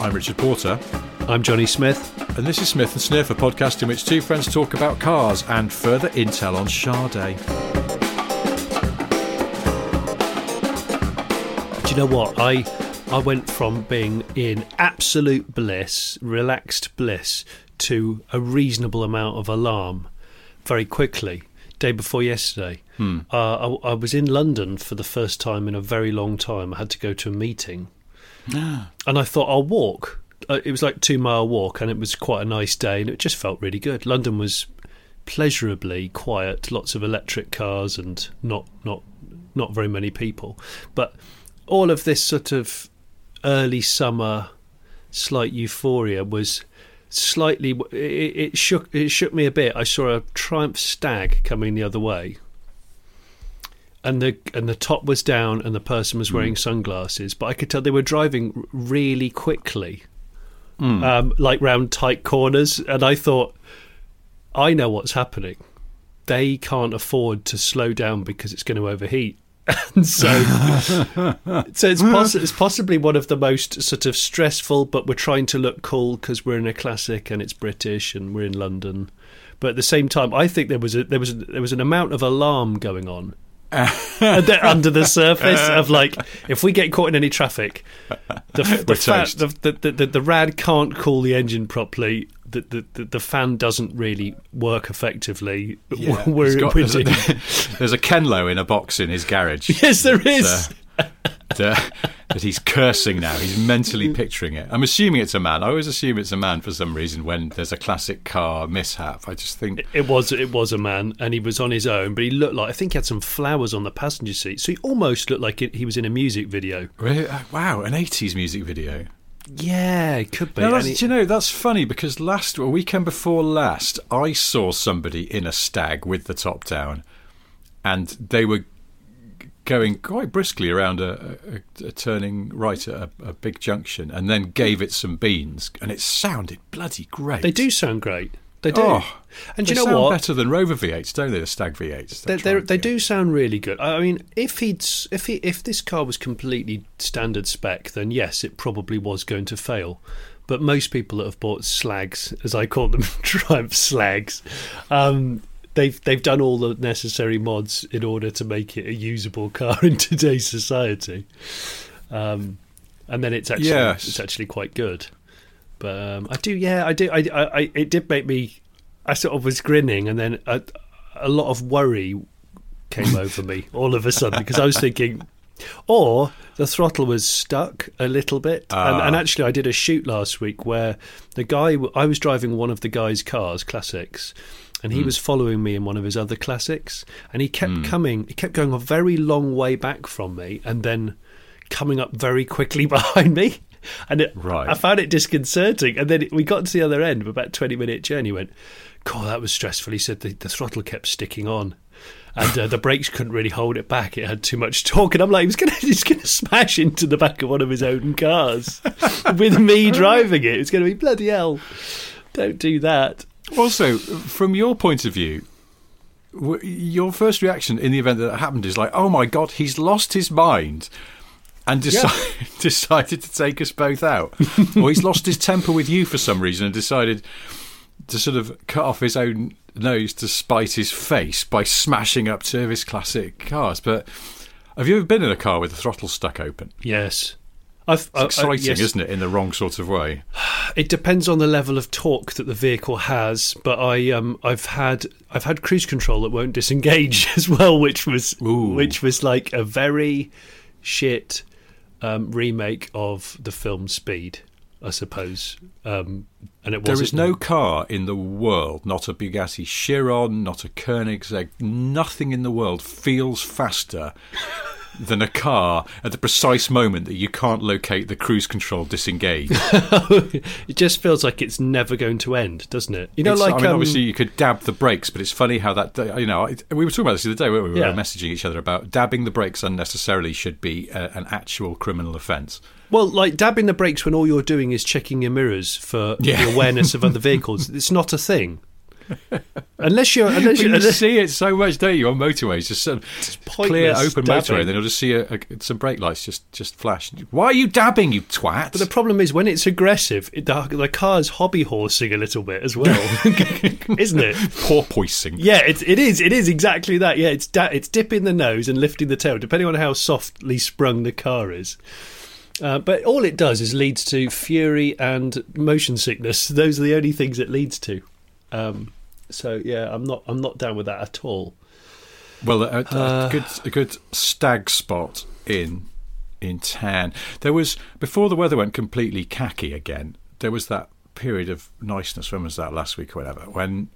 I'm Richard Porter, I'm Johnny Smith. and this is Smith and Sniff, a podcast in which two friends talk about cars and further intel on Sade. Do you know what? I I went from being in absolute bliss, relaxed bliss, to a reasonable amount of alarm very quickly. Day before yesterday, uh, I, I was in London for the first time in a very long time. I had to go to a meeting, and I thought I'll walk. Uh, it was like two mile walk, and it was quite a nice day, and it just felt really good. London was pleasurably quiet, lots of electric cars, and not not not very many people. But all of this sort of early summer slight euphoria was slightly it, it shook it shook me a bit. I saw a Triumph Stag coming the other way. And the and the top was down, and the person was wearing sunglasses. But I could tell they were driving really quickly, um, like round tight corners. And I thought, I know what's happening. They can't afford to slow down because it's going to overheat. And so, so it's, poss- it's possibly one of the most sort of stressful, but we're trying to look cool because we're in a classic and it's British and we're in London. But at the same time, I think there was a, there was a, there was an amount of alarm going on under the surface of like if we get caught in any traffic, the the, fa- the, the, the, the the rad can't cool the engine properly. The, the, the, fan doesn't really work effectively. We're, got- there's, a, there's a Kenlowe in a box in his garage. yes, there is. uh, that, that he's cursing now. He's mentally picturing it. I'm assuming it's a man. I always assume it's a man for some reason when there's a classic car mishap. I just think It was it was a man, and he was on his own, but he looked like I think he had some flowers on the passenger seat, so he almost looked like it, he was in a music video. Really? Uh, wow, an 80s music video. Yeah, it could be. No, and that's, he- do you know, that's funny because last, a weekend before last, I saw somebody in a stag with the top down, and they were going quite briskly around a, a, a turning right at a, a big junction, and then gave it some beans, and it sounded bloody great. they do sound great. They do. Oh, and you know sound what? better than Rover V8s, don't they? The Stag V8s. They, they, they do sound really good. I I mean, if he'd if he if this car was completely standard spec, then yes, it probably was going to fail. But most people that have bought slags, as I call them, Triumph slags, um, they've they've done all the necessary mods in order to make it a usable car in today's society. Um, and then it's actually Yes. it's actually quite good. But um, I do, yeah, I do. I, I, I, it did make me. I sort of was grinning, and then a, a lot of worry came over me all of a sudden because I was thinking, or the throttle was stuck a little bit. and, and ah. actually, I did a shoot last week where the guy I was driving one of the guy's cars, classics. And he hmm. was following me in one of his other classics, and he kept hmm. coming. He kept going a very long way back from me, and then coming up very quickly behind me. And it, Right. I found it disconcerting. And then we got to the other end of about twenty minute journey. He Went, God, that was stressful. He said the, the throttle kept sticking on, and uh, the brakes couldn't really hold it back. It had too much torque. And I'm like, he's gonna he's gonna smash into the back of one of his own cars with me driving it. It's gonna be bloody hell. Don't do that. Also, from your point of view, your first reaction in the event that it happened is like, "Oh my god, he's lost his mind," and deci- decided to take us both out, or he's lost his temper with you for some reason and decided to sort of cut off his own nose to spite his face by smashing up service classic cars. But have you ever been in a car with the throttle stuck open? Yes, I've, It's exciting, isn't it? In the wrong sort of way. It depends on the level of torque that the vehicle has, but I um I've had I've had cruise control that won't disengage as well, which was Ooh. which was like a very shit um, remake of the film Speed, I suppose. Um, and it There wasn't no car in the world, not a Bugatti Chiron, not a Koenigsegg, nothing in the world feels faster than a car at the precise moment that you can't locate the cruise control disengage. it just feels like it's never going to end, doesn't it? You know, It's- like I mean, um, obviously you could dab the brakes, but it's funny how that you know it- we were talking about this the other day. Weren't we? we Yeah. were messaging each other about dabbing the brakes unnecessarily should be uh, an actual criminal offence. Well, like dabbing the brakes when all you're doing is checking your mirrors for Yeah. the awareness of other vehicles. It's not a thing. Unless you're, unless you see it so much, don't you, on motorways? Just sort of clear, open motorway, dabbing. then you'll just see a, a, some brake lights just just flash. Why are you dabbing, you twat? But the problem is when it's aggressive, it, the, the car's hobby horsing a little bit as well, isn't it? porpoising. Yeah, it, it is. It is exactly that. Yeah, it's da- it's dipping the nose and lifting the tail, depending on how softly sprung the car is. Uh, but all it does is leads to fury and motion sickness. Those are the only things it leads to. Um, so yeah, I'm not I'm not down with that at all. Well, a, a, Uh. good a good stag spot in in tan. There was before the weather went completely khaki again. There was that period of niceness. When was that? Last week or whatever. When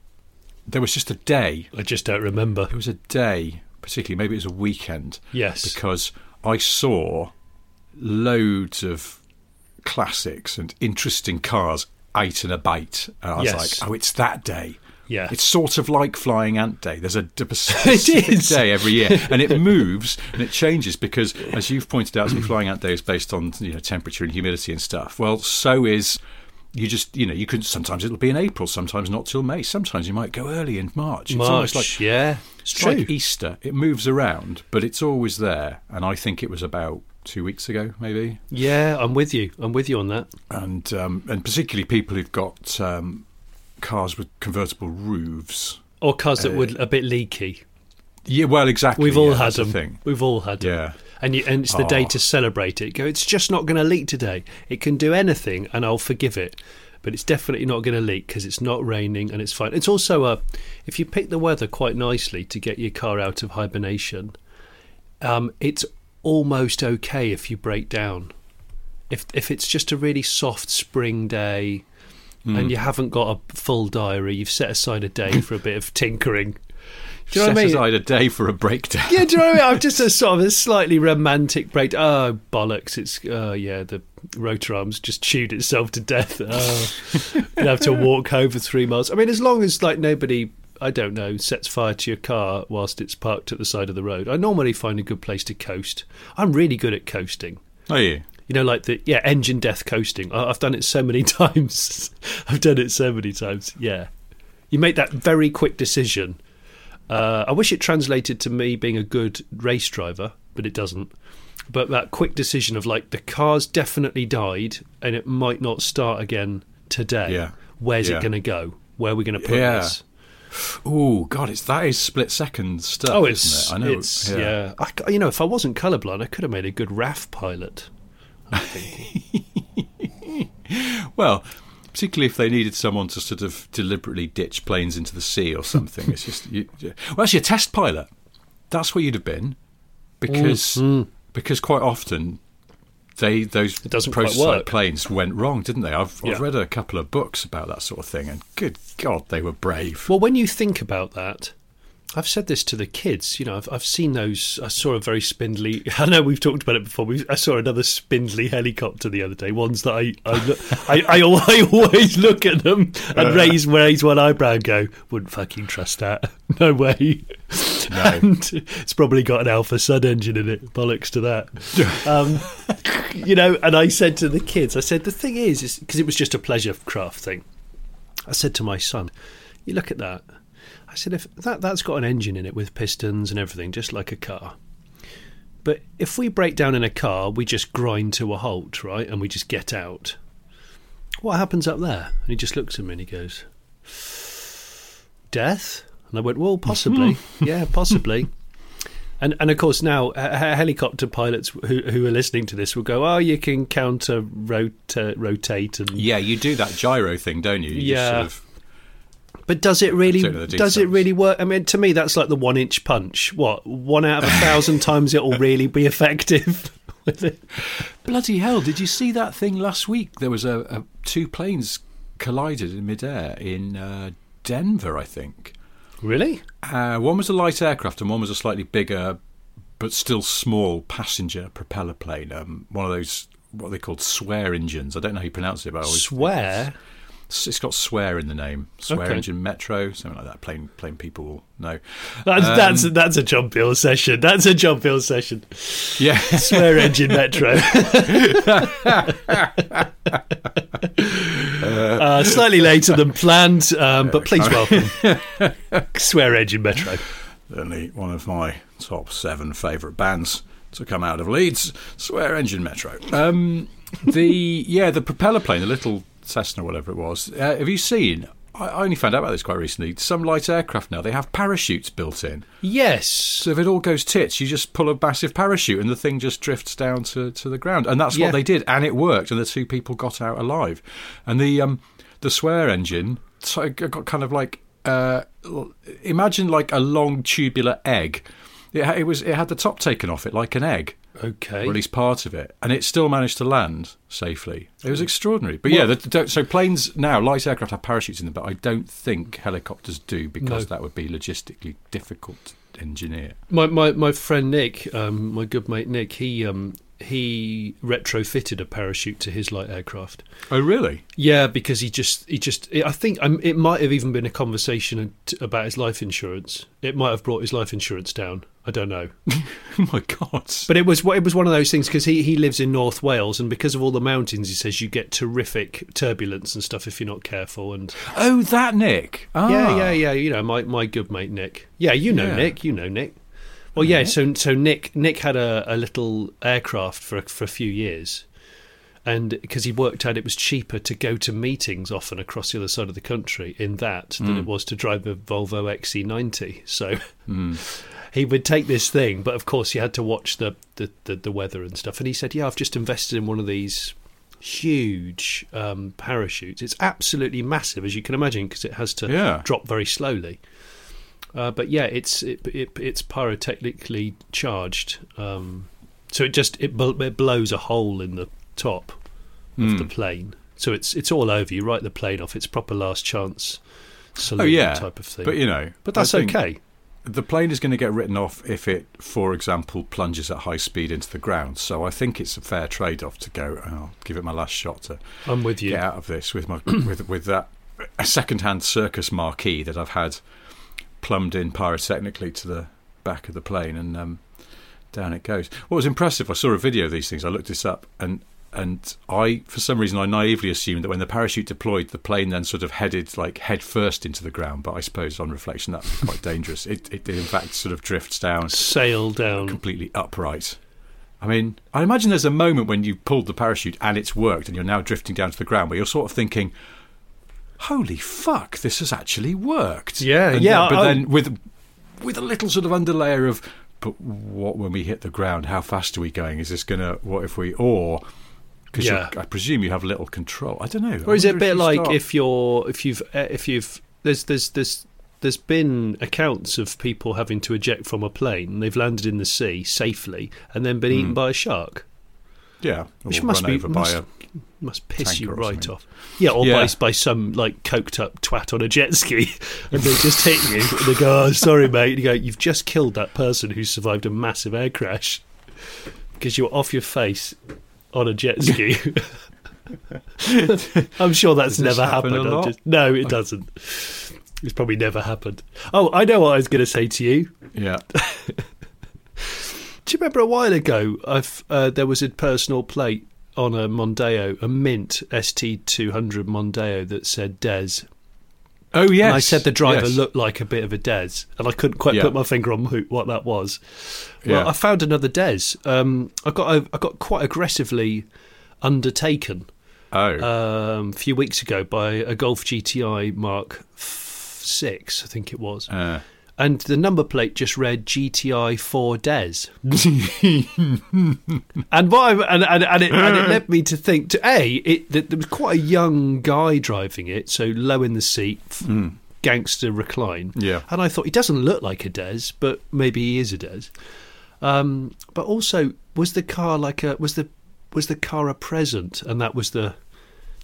there was just a day. I just don't remember. It was a day, particularly maybe it was a weekend. Yes. because I saw loads of classics and interesting cars out and about, and I was Yes. like, "Oh, it's that day." Yeah. It's sort of like Flying Ant Day. There's a specific day every year, and it moves and it changes because, as you've pointed out Flying Ant Day is based on you know temperature and humidity and stuff. Well, so is you just you know you can sometimes it'll be in April, sometimes not till May, sometimes you might go early in March. It's March, like yeah, it's it's true. like Easter. It moves around, but it's always there. And I think it was about two weeks ago, maybe. yeah, I'm with you. I'm with you on that. And um, and particularly people who've got um, cars with convertible roofs. Or cars that Uh, were a bit leaky. Yeah, well, exactly. We've all yeah, had the them. We've all had them. Yeah. And, you, and it's the day Oh. to celebrate it. Go, it's just not going to leak today. It can do anything, and I'll forgive it. But it's definitely not going to leak because it's not raining and it's fine. It's also a, if you pick the weather quite nicely to get your car out of hibernation, um, it's almost okay if you break down. If if it's just a really soft spring day, Hmm. and you haven't got a full diary, you've set aside a day for a bit of tinkering. Do you know Set what I mean? aside a day for a breakdown. Yeah, do you know what I mean? I'm just a sort of a slightly romantic break. Oh bollocks! It's oh yeah, the rotor arms just chewed itself to death. Oh, you have to walk home for three miles. I mean, as long as like nobody, I don't know, sets fire to your car whilst it's parked at the side of the road. I normally find a good place to coast. I'm really good at coasting. Are you? You know, like the yeah engine death coasting. I- I've done it so many times. I've done it so many times. Yeah, you make that very quick decision. Uh, I wish it translated to me being a good race driver, but it doesn't. But that quick decision of like the car's definitely died and it might not start again today. Yeah. Where's Yeah. it going to go? Where are we going to put Yeah. this? Oh God, it's that is split second stuff. Oh, it's isn't it? I know. It's, yeah. I c you know, if I wasn't colorblind, I could have made a good RAF pilot. Well, particularly if they needed someone to sort of deliberately ditch planes into the sea or something. it's just you, well, actually, a test pilot. That's what you'd have been, because mm, mm. because quite often they those It doesn't quite prototype planes went wrong, didn't they? I've, I've read a couple of books about that sort of thing, and good God, they were brave. Well, when you think about that, I've said this to the kids. You know, I've, I've seen those. I saw a very spindly. I know we've talked about it before. we I saw another spindly helicopter the other day. Ones that I I, look, I, I, I always look at them and raise raise one eyebrow and go, "Wouldn't fucking trust that. No way." And it's probably got an Alfasud engine in it. Bollocks to that. Um, you know, and I said to the kids, I said the thing is, is because it was just a pleasure craft thing. I said to my son, "You look at that." I said, "If that that's got an engine in it with pistons and everything, just like a car. But if we break down in a car, we just grind to a halt, right, and we just get out. What happens up there?" And he just looks at me and he goes, "Death." And I went, "Well, possibly, yeah, possibly." And and of course now uh, he- helicopter pilots who who are listening to this will go, oh, you can counter rota- rotate and Yeah, you do that gyro thing, don't you? you just Yeah. sort of- But does it really? Don't know the Does it really work? I mean, to me, that's like the one-inch punch. What one out of a thousand times it will really be effective? with it? Bloody hell! Did you see that thing last week? There was a, a two planes collided in midair in uh, Denver, I think. Really? Uh, one was a light aircraft, and one was a slightly bigger, but still small passenger propeller plane. Um, one of those what they called swear engines. I don't know how you pronounce it, but I always, Swear. It's, got swear in the name. Swear Okay. engine metro, something like that. Plain plain people will know. That's Um, that's that's a John Peel session. That's a John Peel session. Yeah. Swear engine metro. uh, slightly later than planned, um, but please welcome Swear engine metro. Certainly one of my top seven favourite bands to come out of Leeds, Swear Engine Metro. Um, the yeah, the propeller plane, the little Cessna, whatever it was. Uh, have you seen? I, only found out about this quite recently. Some light aircraft now they have parachutes built in. Yes. So if it all goes tits, you just pull a massive parachute and the thing just drifts down to, to the ground. And that's Yeah. what they did, and it worked. And the two people got out alive. And the um, the swear engine so got kind of like uh, imagine like a long tubular egg. It, it was it had the top taken off it like an egg, Okay. or at least part of it, and it still managed to land safely. It was extraordinary. But yeah, the, the, so planes now light aircraft have parachutes in them, but I don't think helicopters do because No. that would be logistically difficult to engineer. My my my friend Nick, um, my good mate Nick, he um he retrofitted a parachute to his light aircraft. Oh really? Yeah, because he just he just I think um, it might have even been a conversation about his life insurance. It might have brought his life insurance down. I don't know, Oh my god! but it was it was one of those things because he he lives in North Wales and because of all the mountains, he says you get terrific turbulence and stuff if you're not careful. And oh, that Nick. Ah. yeah, yeah, yeah. You know, my my good mate Nick. Yeah, you know Yeah. Nick. You know Nick. Well, yeah. So so Nick Nick had a, a little aircraft for a, for a few years, and because he worked out it was cheaper to go to meetings often across the other side of the country in that than Mm. it was to drive a Volvo XC90. So Mm. he would take this thing, but of course he had to watch the the, the, the weather and stuff. And he said, "Yeah, I've just invested in one of these." Huge um, parachutes. It's absolutely massive, as you can imagine, because it has to Yeah. drop very slowly. Uh, but yeah, it's it, it, it's pyrotechnically charged, um, so it just it, bl- it blows a hole in the top of the Mm. plane. So it's it's all over. You write the plane off. It's proper last chance saloon Oh yeah, type of thing. But you know, But that's okay. The plane is going to get written off if it, for example, plunges at high speed into the ground. So I think it's a fair trade-off to go. "Oh, I'll give it my last shot to I'm with you. get out of this with my with with that second-hand circus marquee that I've had plumbed in pyrotechnically to the back of the plane, and um, down it goes. What was impressive, I saw a video of these things. I looked this up, and and I, for some reason, I naively assumed that when the parachute deployed, the plane then sort of headed like head first into the ground. But I suppose on reflection, that's quite dangerous. It, it in fact sort of drifts down Sail down. completely upright. I mean, I imagine there's a moment when you pulled the parachute and it's worked and you're now drifting down to the ground where you're sort of thinking, holy fuck, this has actually worked. Yeah, And yeah, then- But I- then with, with a little sort of underlayer of, but what when we hit the ground? How fast are we going? Is this going to, what if we, or, because Yeah. I presume you have little control. I don't know. Or is it a bit like start- if you're if you've uh, if you've there's there's there's there's been accounts of people having to eject from a plane they've landed in the sea safely and then been eaten Hmm. by a shark, yeah, which must be must, a must piss you right off. Yeah, or Yeah. by by some like coked up twat on a jet ski and they just hit you and they go, "Oh, sorry, mate." And you go, "You've just killed that person who survived a massive air crash because you were off your face on a jet ski." I'm sure that's never happen happened. a I'm lot? just- no, it doesn't. It's probably never happened. Oh, I know what I was going to say to you. yeah. Do you remember a while ago? I've uh, there was a personal plate on a Mondeo, a mint ST200 Mondeo that said Des. Oh yes. And I said the driver yes. looked like a bit of a Des, and I couldn't quite Yeah. put my finger on who, what that was. Well, Yeah. I found another Des. Um, I got I got quite aggressively undertaken Oh. um, a few weeks ago by a Golf GTI Mark Six, I think it was. Uh, and the number plate just read GTI 4 Des. and what I, and, and, and, it, and it led me to think to a it that there was quite a young guy driving it, so low in the seat, f- gangster recline. Yeah. and I thought he doesn't look like a Des, but maybe he is a Des. Um, but also, was the car like a was the was the car a present, and that was the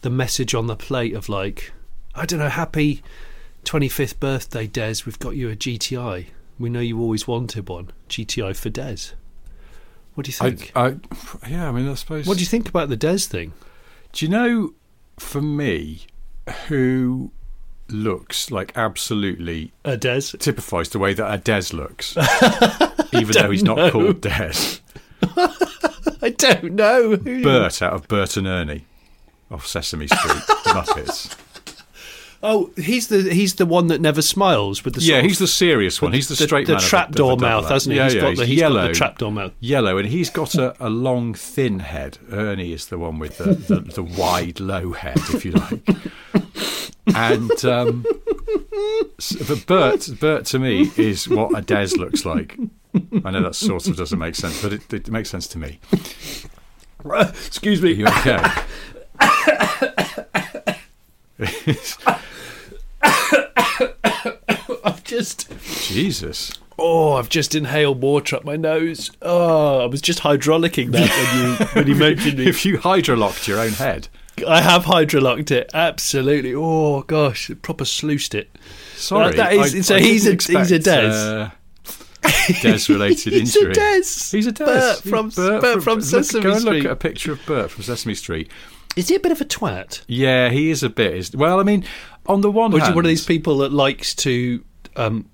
the message on the plate of like, I don't know, happy twenty fifth birthday, Des. We've got you a GTI. We know you always wanted one. GTI for Des. What do you I, think? I, yeah, I mean, I suppose. what do you think about the Des thing? Do you know, for me, who looks like absolutely A Des. typifies the way that a Des looks, even though he's not know. called Des. I don't know. Bert out of Bert and Ernie off Sesame Street, Muppets. Oh, he's the he's the one that never smiles with the Yeah, of- he's the serious one. He's the, straight the of trapdoor of a double mouth, hasn't he? Yeah, He's yeah, got he's the he's yellow, got the trapdoor mouth. yellow, and he's got a, a long, thin head. Ernie is the one with the, the, the wide, low head, if you like. And um, but Bert, Bert to me is what a Des looks like. I know that sort of doesn't make sense, but it, it makes sense to me. Excuse Are me. you okay? I've just Jesus. oh, I've just inhaled water up my nose. Oh, I was just hydrolocking that when you when you mentioned me. If you hydrolocked your own head, I have hydrolocked it. Absolutely. Oh gosh, proper sluiced it. sorry. that is- I- so I he's didn't a- he's a expect, Des. uh, Des-related He's injury. a Des. He's a Des. Bert from- Bert from look- Sesame Go and look at a picture of Bert from Sesame Street. Is he a bit of a twat? Yeah, he is a bit. Well, I mean, on the one Or is he one of these people that likes to um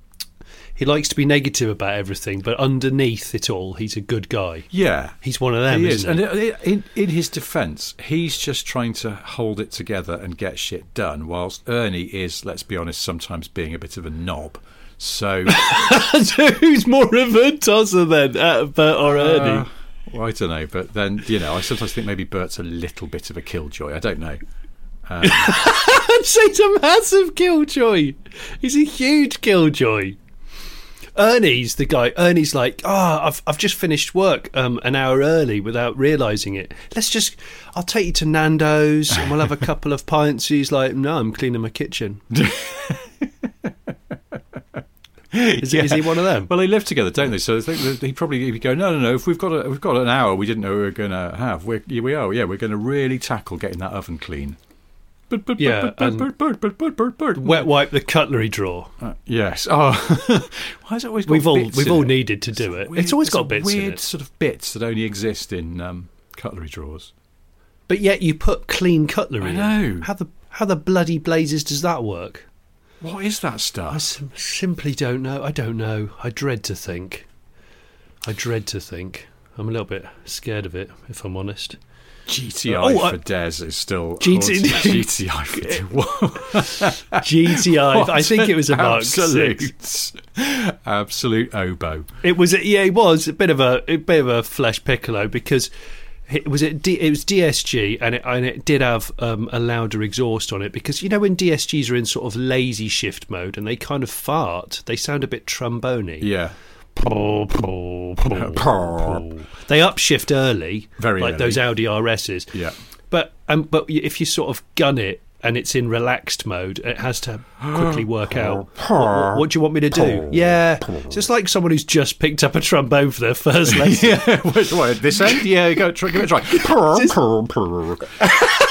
he likes to be negative about everything, but underneath it all, he's a good guy. yeah, He's one of them, he is. And in, in his defence, he's just trying to hold it together and get shit done, whilst Ernie is, let's be honest, sometimes being a bit of a knob. So, So who's more of a tosser then, of Bert or Ernie? uh, well, I don't know, but then you know, I sometimes think maybe Bert's a little bit of a killjoy. I don't know. He's a massive killjoy. He's a huge killjoy. Ernie's the guy. Ernie's like, oh, I've I've just finished work um, an hour early without realising it. Let's just, I'll take you to Nando's and we'll have a couple of pints. He's like, no, I'm cleaning my kitchen. Is, is he one of them? Well, they live together, don't they? So I think that he probably he'd go, no, no, no. If we've got a, we've got an hour, we didn't know we were going to have. We're, here we are. Yeah, we're going to really tackle getting that oven clean. Yeah, Wet wipe the cutlery drawer. Uh, yes. Oh, why has it always got We've all bits we've in all it? needed to do it. Weird- It's always got bits weird in it. sort of bits that only exist in um, cutlery drawers. But yet you put clean cutlery. I in. know. How the how the bloody blazes does that work? What is that I stuff? sim- simply don't know. I don't know. I dread to think. I dread to think. I'm a little bit scared of it, if I'm honest. GTI Oh, I- for Des is still GT GTI for. GTI. I think it was a Mark absolute, Six. absolute oboe. It was. Yeah, it was a bit of a, a bit of a flesh piccolo because it was it. D, it was DSG and it and it did have um, a louder exhaust on it because you know when DSGs are in sort of lazy shift mode and they kind of fart, they sound a bit trombony. Yeah. They upshift early, Very like early. those Audi RSs. Yeah. But um, but if you sort of gun it and it's in relaxed mode, it has to quickly work out what, what, what do you want me to do. Yeah, it's just like someone who's just picked up a trombone for their first lesson. Yeah, what, this end? Yeah, go try, give it a try.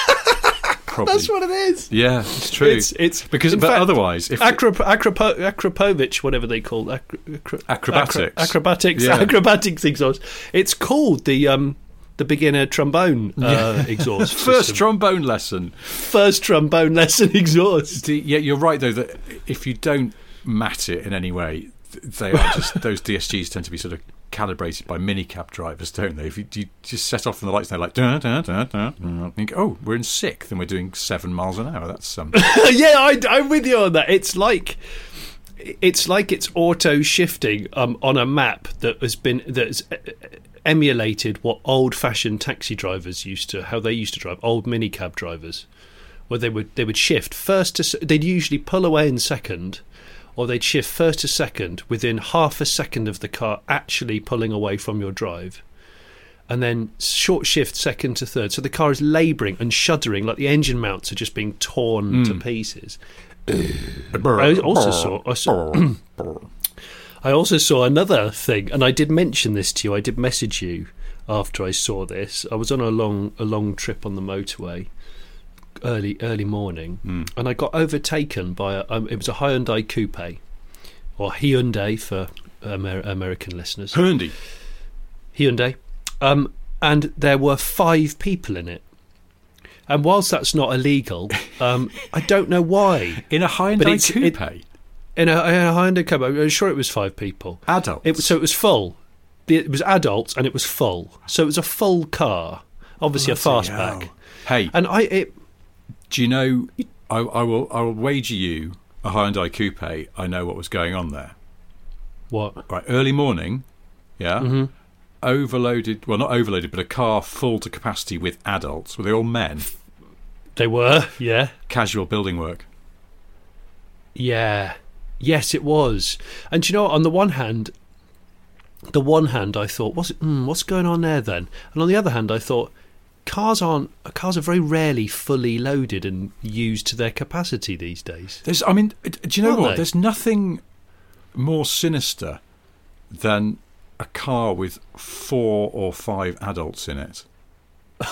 Probably. That's what it is. yeah, it's true. It's it's because, but fact, otherwise, if Acropo- Acropovich, whatever they call acro- acro- Acrobatics. acro- acrobatics, Yeah. acrobatics exhaust. It's called the um the beginner trombone uh, exhaust. first system. trombone lesson, first trombone lesson exhaust. yeah, you're right though that if you don't mat it in any way, they are just those DSGs tend to be sort of calibrated by minicab drivers, don't they? If you, you just set off from the lights, and they're like, dun, dun, dun, dun, think, oh, we're in sixth and we're doing seven miles an hour. That's um, yeah, I, I'm with you on that. It's like it's like it's auto shifting um, on a map that has been that's uh, emulated what old-fashioned taxi drivers used to how they used to drive old minicab drivers, where they would they would shift first to they'd usually pull away in second. Or they'd shift first to second within half a second of the car actually pulling away from your drive. And then short shift second to third. So the car is labouring and shuddering like the engine mounts are just being torn hmm. to pieces. I also saw, I saw I also saw another thing, and I did mention this to you. I did message you after I saw this. I was on a long a long trip on the motorway, early early morning, and I got overtaken by a, um, it was a Hyundai Coupe, or Hyundai for Amer- American listeners. Hyundai, Hyundai, um, and there were five people in it. And whilst that's not illegal, um, I don't know why. In a Hyundai it's- it- coupe. In a, in a Hyundai Coupe, I'm sure it was five people. Adults. It so it was full. It was adults and it was full. So it was a full car, obviously a fastback. hell. Hey, And I, it, do you know? I, I will. I will wager you a Hyundai coupe. I know what was going on there. what? Right, early morning. Yeah. Mm-hmm. Overloaded. Well, not overloaded, but a car full to capacity with adults. Were they all men? They were, yeah, Casual building work. yeah, yes, it was. And do you know, what? on the one hand, the one hand, I thought, what's mm, what's going on there then? And on the other hand, I thought, cars aren't cars are very rarely fully loaded and used to their capacity these days. There's. I mean, do you know Aren't what? they? There's nothing more sinister than a car with four or five adults in it.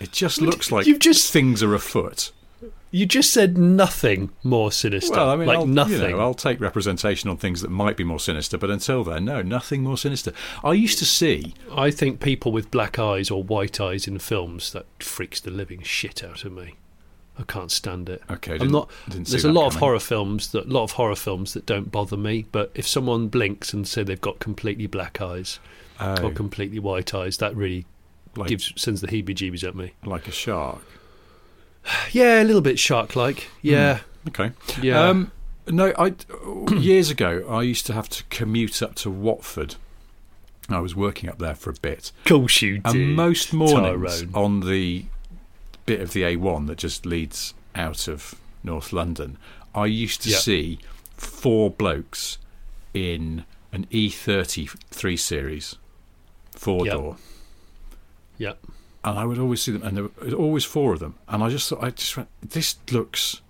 It just looks like You've just- things are afoot. You just said nothing more sinister. Well, I mean, like I'll, nothing. You know, I'll take representation on things that might be more sinister, but until then, no, nothing more sinister. I used to see. I think people with black eyes or white eyes in films that freaks the living shit out of me. I can't stand it. Okay, I'm see there's a lot of horror films that lot of horror films that don't bother me. But if someone blinks and say they've got completely black eyes Oh, or completely white eyes, that really like, gives sends the heebie-jeebies at me. like a shark. Yeah, a little bit shark-like. Yeah, Okay. yeah. Um, no, I years ago I used to have to commute up to Watford. I was working up there for a bit, of course you do. and most mornings Tyrone. on the bit of the A1 that just leads out of North London, I used to Yeah. see four blokes in an E30 3 series, four Yeah. door. Yeah. And I would always see them, and there were always four of them. And I just thought, I just went, this looks,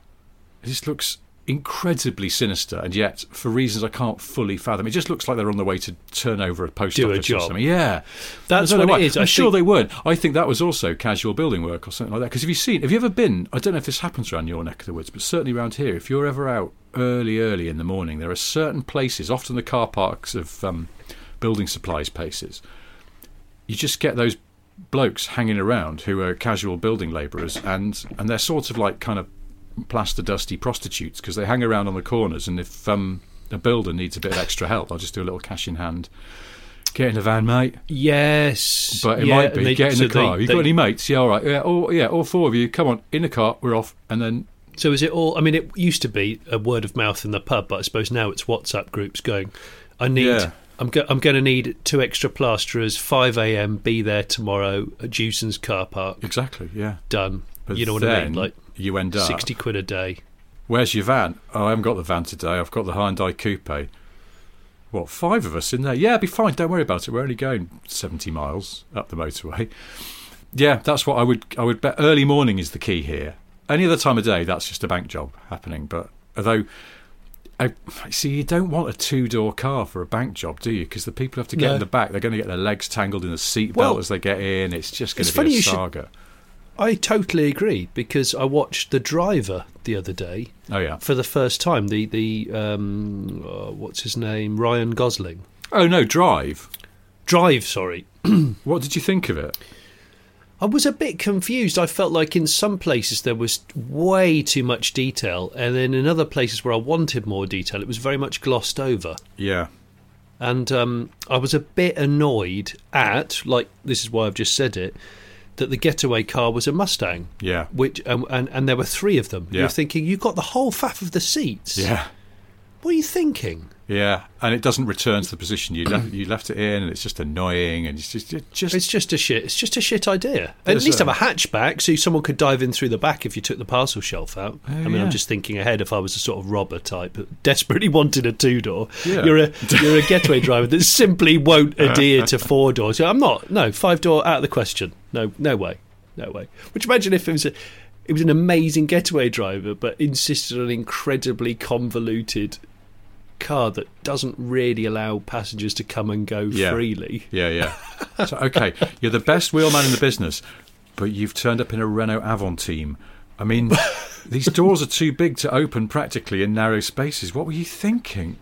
this looks incredibly sinister, and yet for reasons I can't fully fathom, it just looks like they're on the way to turn over a post Do a office or something. Yeah, That's I don't know what it is. I'm I sure think- they weren't. I think that was also casual building work or something like that. Because have you seen? Have you ever been? I don't know if this happens around your neck of the woods, but certainly around here, if you're ever out early, early in the morning, there are certain places, often the car parks of um, building supplies places. You just get those blokes hanging around who are casual building labourers, and and they're sort of like kind of plaster dusty prostitutes because they hang around on the corners, and if um, a builder needs a bit of extra help, I'll just do a little cash in hand. Get in the van, mate. Yes, But it yeah, might be they- get in so the car. they- you got they- any mates? Yeah, all right. Yeah, all, yeah, all four of you. Come on, in the car. We're off. And then So is it all? I mean, it used to be a word of mouth in the pub, but I suppose now it's WhatsApp groups going. I need. Yeah. I'm go, I'm going to need two extra plasterers. Five a.m. Be there tomorrow at Jewson's car park. exactly, yeah. Done. But you know what I mean? Like you end up. sixty quid a day. Where's your van? Oh, I haven't got the van today. I've got the Hyundai Coupe. What? Five of us in there? Yeah, be fine. Don't worry about it. We're only going seventy miles up the motorway. Yeah, that's what I would. I would bet. Early morning is the key here. Any other time of day, that's just a bank job happening. But although. I, see, you don't want a two-door car for a bank job, do you? Because the people have to get No. in the back. They're going to get their legs tangled in the seatbelt Well, as they get in. It's just going it's to be a you should- saga. I totally agree because I watched The Driver the other day Oh yeah. for the first time. The the um, uh, what's his name? Ryan Gosling. Oh no, Drive. Drive. Sorry. What did you think of it? I was a bit confused. I felt like in some places there was way too much detail, and then in other places where I wanted more detail, it was very much glossed over. Yeah. And um, I was a bit annoyed at, like this is why I've just said it, that the getaway car was a Mustang, Yeah. which um, and and there were three of them. Yeah. You're thinking you've got the whole faff of the seats. Yeah. What are you thinking? Yeah, and it doesn't return to the position you left. You left it in, and it's just annoying, and it's just it just It's just a shit. It's just a shit idea. At least a- have a hatchback so someone could dive in through the back if you took the parcel shelf out. Oh, I mean, yeah. I'm just thinking ahead. If I was a sort of robber type desperately wanted a two door, Yeah. you're a you're a getaway driver that simply won't adhere to four doors. I'm not. No, five door out of the question. No, no way, no way. Which imagine if it was a it was an amazing getaway driver, but insisted on incredibly convoluted car that doesn't really allow passengers to come and go Yeah. freely. yeah, yeah. So okay, you're the best wheelman in the business, but you've turned up in a Renault Avantime. I mean, these doors are too big to open practically in narrow spaces. What were you thinking?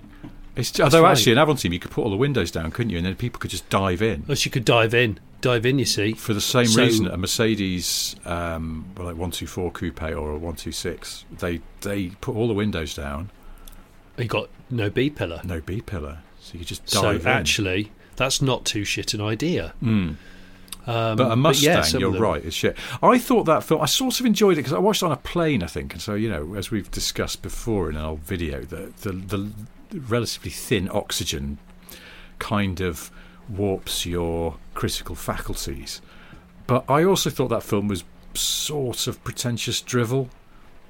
It's, although right. actually, an Avantime, you could put all the windows down, couldn't you? And then people could just dive in. Unless you could dive in, dive in. You see, For the same So- reason, a Mercedes, um, well, like one two four coupe or a one two six, they they put all the windows down, you got no B pillar. no B pillar, so you just So dive in. actually, that's not too shit an idea. Mm. Um, But a Mustang, yeah, you're right, is shit. I thought that film, I sort of enjoyed it because I watched it on a plane, I think. And so, you know, as we've discussed before in an old video, the, the, the relatively thin oxygen kind of warps your critical faculties. But I also thought that film was sort of pretentious drivel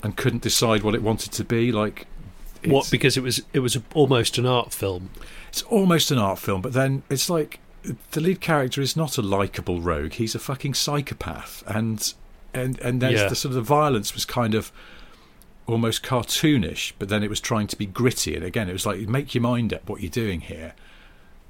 and couldn't decide what it wanted to be. Like, What? Because it was it was almost an art film. it's almost an art film, but then it's like the lead character is not a likable rogue; he's a fucking psychopath, and and and there's Yeah. the sort of the violence was kind of almost cartoonish, but then it was trying to be gritty, and again, it was like make your mind up what you're doing here.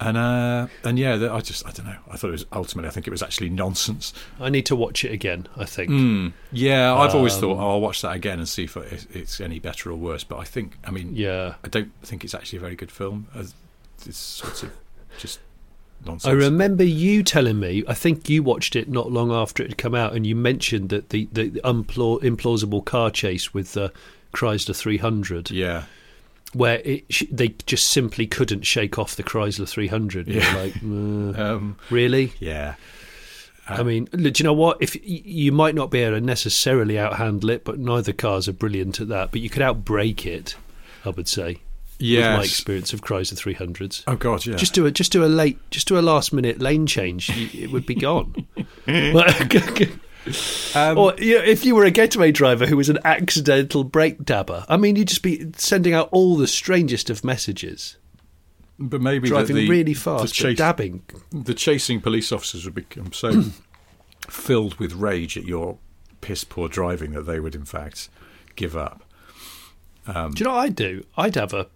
And uh, and yeah, the- I just I don't know. I thought it was ultimately. I think it was actually nonsense. I need to watch it again. I think. Mm, yeah, I've always Um, thought oh, I'll watch that again and see if it's any better or worse. But I think, I mean, Yeah. I don't think it's actually a very good film. Uh, It's sort of just nonsense. I remember you telling me. I think you watched it not long after it had come out, and you mentioned that the the unpla- implausible car chase with the Chrysler 300, Yeah, where it sh- they just simply couldn't shake off the Chrysler 300. You're Yeah. like, "Uh, um, really? yeah. I mean, do you know what? If you might not be able to necessarily outhandle it, but neither cars are brilliant at that. But you could outbrake it, I would say. Yeah, my experience of Chrysler 300s. Oh God, yeah. Just do a just do a late just do a last minute lane change. It would be gone. Um, or you know, if you were a getaway driver who was an accidental brake dabber, I mean, you'd just be sending out all the strangest of messages, but maybe driving the, really the, fast, but chase- dabbing. the chasing police officers would become so filled with rage at your piss poor driving that they would, in fact, give up. Um, Do you know what I'd do? I'd have a,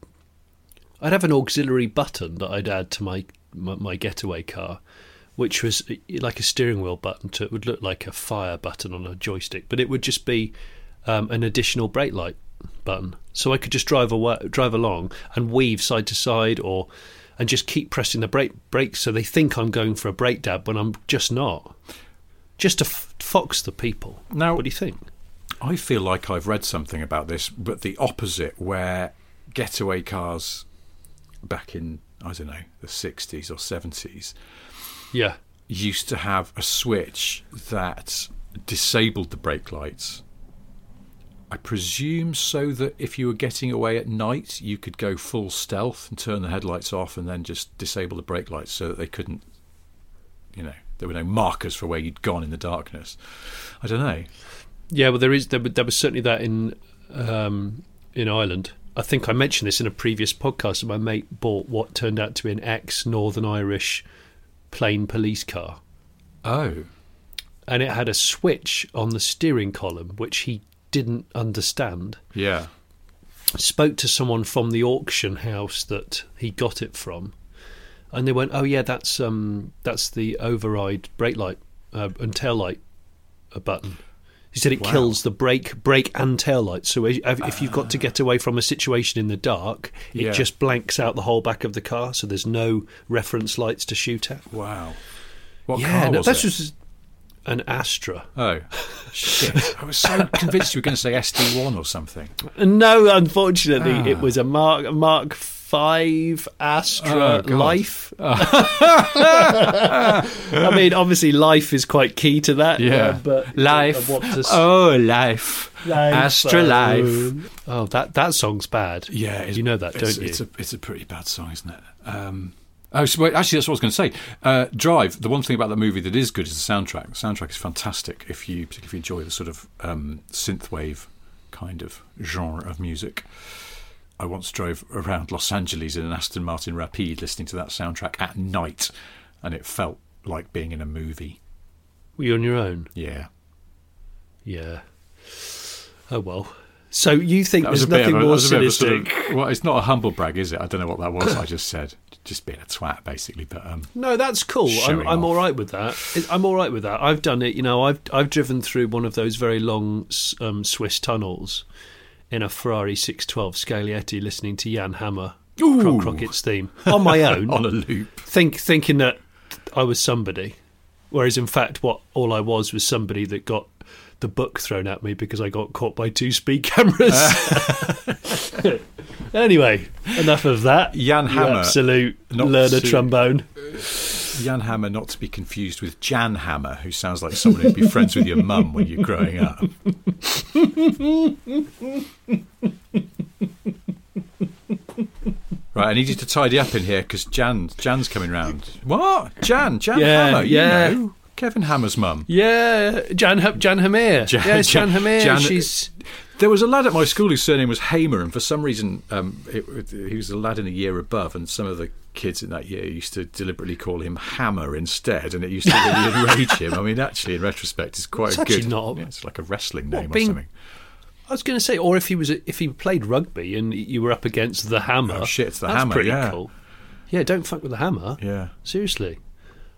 I'd have an auxiliary button that I'd add to my my, my getaway car, which was uh, like a steering wheel button. To, it would look like a fire button on a joystick, but it would just be um, an additional brake light button, so I could just drive away, drive along and weave side to side, or and just keep pressing the brake brakes so they think I'm going for a brake dab when I'm just not. Just to f- fox the people. Now- what do you think? I feel like I've read something about this, but the opposite, where getaway cars back in, I don't know, the 60s or 70s Yeah, used to have a switch that disabled the brake lights. I presume so that if you were getting away at night, you could go full stealth and turn the headlights off and then just disable the brake lights so that they couldn't, you know, there were no markers for where you'd gone in the darkness. I don't know. Yeah, well, there is there, there was certainly that in um, in Ireland. I think I mentioned this in a previous podcast. that My mate bought what turned out to be an ex Northern Irish plain police car, Oh, and it had a switch on the steering column which he didn't understand. yeah. Spoke to someone from the auction house that he got it from, and they went, "Oh yeah, that's um that's the override brake light uh, and tail light uh, button." He said it Wow. kills the brake, brake and tail lights. So if if you've got to get away from a situation in the dark, it Yeah. just blanks out the whole back of the car, so there's no reference lights to shoot at. Wow. What yeah, car no, was that's it? just an Astra. Oh, shit. I was so convinced you were going to say SD1 or something. No, unfortunately, Ah. it was a Mark Mark Five Astra Oh. Life. I mean, obviously, life is quite key to that. Yeah. uh, but Life. To Oh, life. Astralife. Oh, that that song's bad. Yeah, it's- you know that, it's, don't you? It's a it's a pretty bad song, isn't it? Um, oh, so, wait, actually, that's what I was going to say. Uh, Drive. The one thing about that movie that is good is the soundtrack. The soundtrack is fantastic. If you particularly if you enjoy the sort of um, synthwave kind of genre of music. I once drove around Los Angeles in an Aston Martin Rapide, listening to that soundtrack at night, and it felt like being in a movie. Were you on your own? Yeah, Yeah. Oh well. So you think there's nothing a, more was a bit of a sort of- well, it's not a humble brag, is it? I don't know what that was. I just said just being a twat, basically. But um, No, that's cool. I'm, I'm all right with that. I'm all right with that. I've done it. You know, I've I've driven through one of those very long um, Swiss tunnels in a Ferrari 612 Scaglietti, listening to Jan Hammer, Ooh. Croc Crockett's theme on my own, on a loop. think thinking that I was somebody, whereas in fact, what all I was was somebody that got the book thrown at me because I got caught by two speed cameras. Uh. anyway, enough of that. Jan Hammer, absolute not learner to- trombone. Jan Hammer, not to be confused with Jan Hammer, who sounds like someone who'd be friends with your mum when you're growing up. right, I need you to tidy up in here because Jan, Jan's coming round. What? Jan? Jan Yeah, Hammer? You yeah. know. Kevin Hammer's mum. Yeah, Jan Jan Hamir. Jan- yes, Jan, Jan- Hamir. Jan- She's There was a lad at my school whose surname was Hamer, and for some reason, um, it, it- he was a lad in a year above, and some of the kids in that year used to deliberately call him Hammer instead, and it used to really enrage him. I mean, actually, in retrospect, it's quite It's a actually good. not yeah, it's like a wrestling name or something. I was going to say, or if he was, if he played rugby and you were up against the hammer. Oh, shit, it's the that's Hammer, Pretty yeah. cool. Yeah, don't fuck with the hammer. Yeah. Seriously,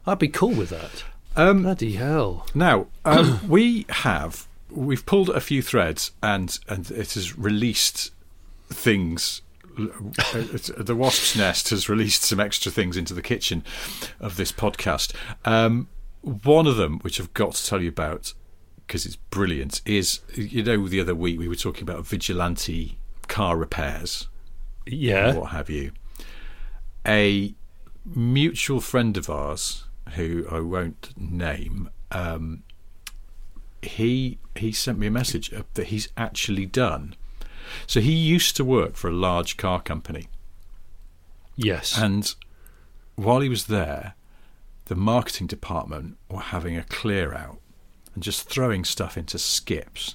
I'd be cool with that. Um, Bloody hell! Now um, we have we've pulled a few threads and and it has released things. uh, The wasp's nest has released some extra things into the kitchen of this podcast. Um, one of them, which I've got to tell you about because it's brilliant, is you know the other week we were talking about vigilante car repairs Yeah. what have you. A mutual friend of ours, who I won't name, um, he he sent me a message that he's actually done. So he used to work for a large car company, Yes. and while he was there, the marketing department were having a clear out and just throwing stuff into skips.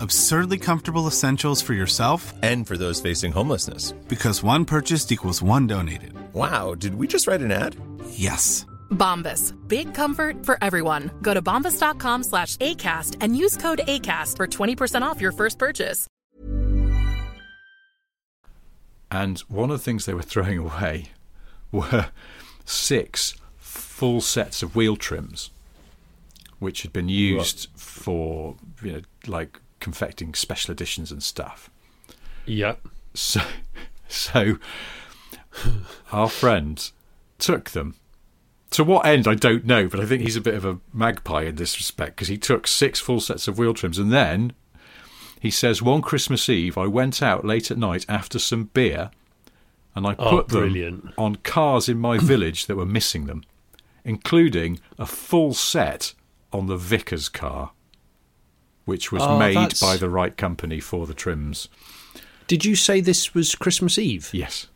Absurdly comfortable essentials for yourself And for those facing homelessness. because one purchased equals one donated. Wow, did we just write an ad? Yes. Bombas. Big comfort for everyone. Go to bombas.com slash ACAST and use code ACAST for 20% off your first purchase. And one of the things they were throwing away were six full sets of wheel trims, which had been used for, you know, like confecting special editions and stuff. yeah. So, so our friend took them. To what end, I don't know, but I think he's a bit of a magpie in this respect because he took six full sets of wheel trims and then he says, one Christmas Eve, I went out late at night after some beer and I Oh, put them on cars in my village that were missing them, including a full set on the vicar's car, which was Oh, made that's- by the right company for the trims. Did you say this was Christmas Eve? Yes.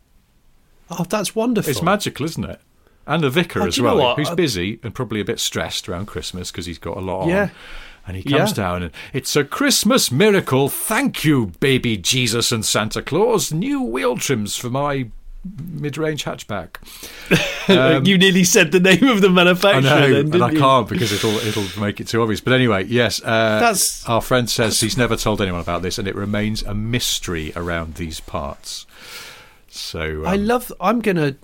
Oh, that's wonderful. It's magical, isn't it? And the vicar Oh, as do you know well, who's I- busy and probably a bit stressed around Christmas because he's got a lot Yeah. on. And he comes Yeah. down and it's a Christmas miracle. Thank you, baby Jesus and Santa Claus. New wheel trims for my mid-range hatchback. you nearly said the name of the I manufacturer, know, then, and I you? can't because it'll it'll make it too obvious. But anyway, yes, uh, That's- our friend says he's never told anyone about this, and it remains a mystery around these parts. So um, I love. I'm gonna.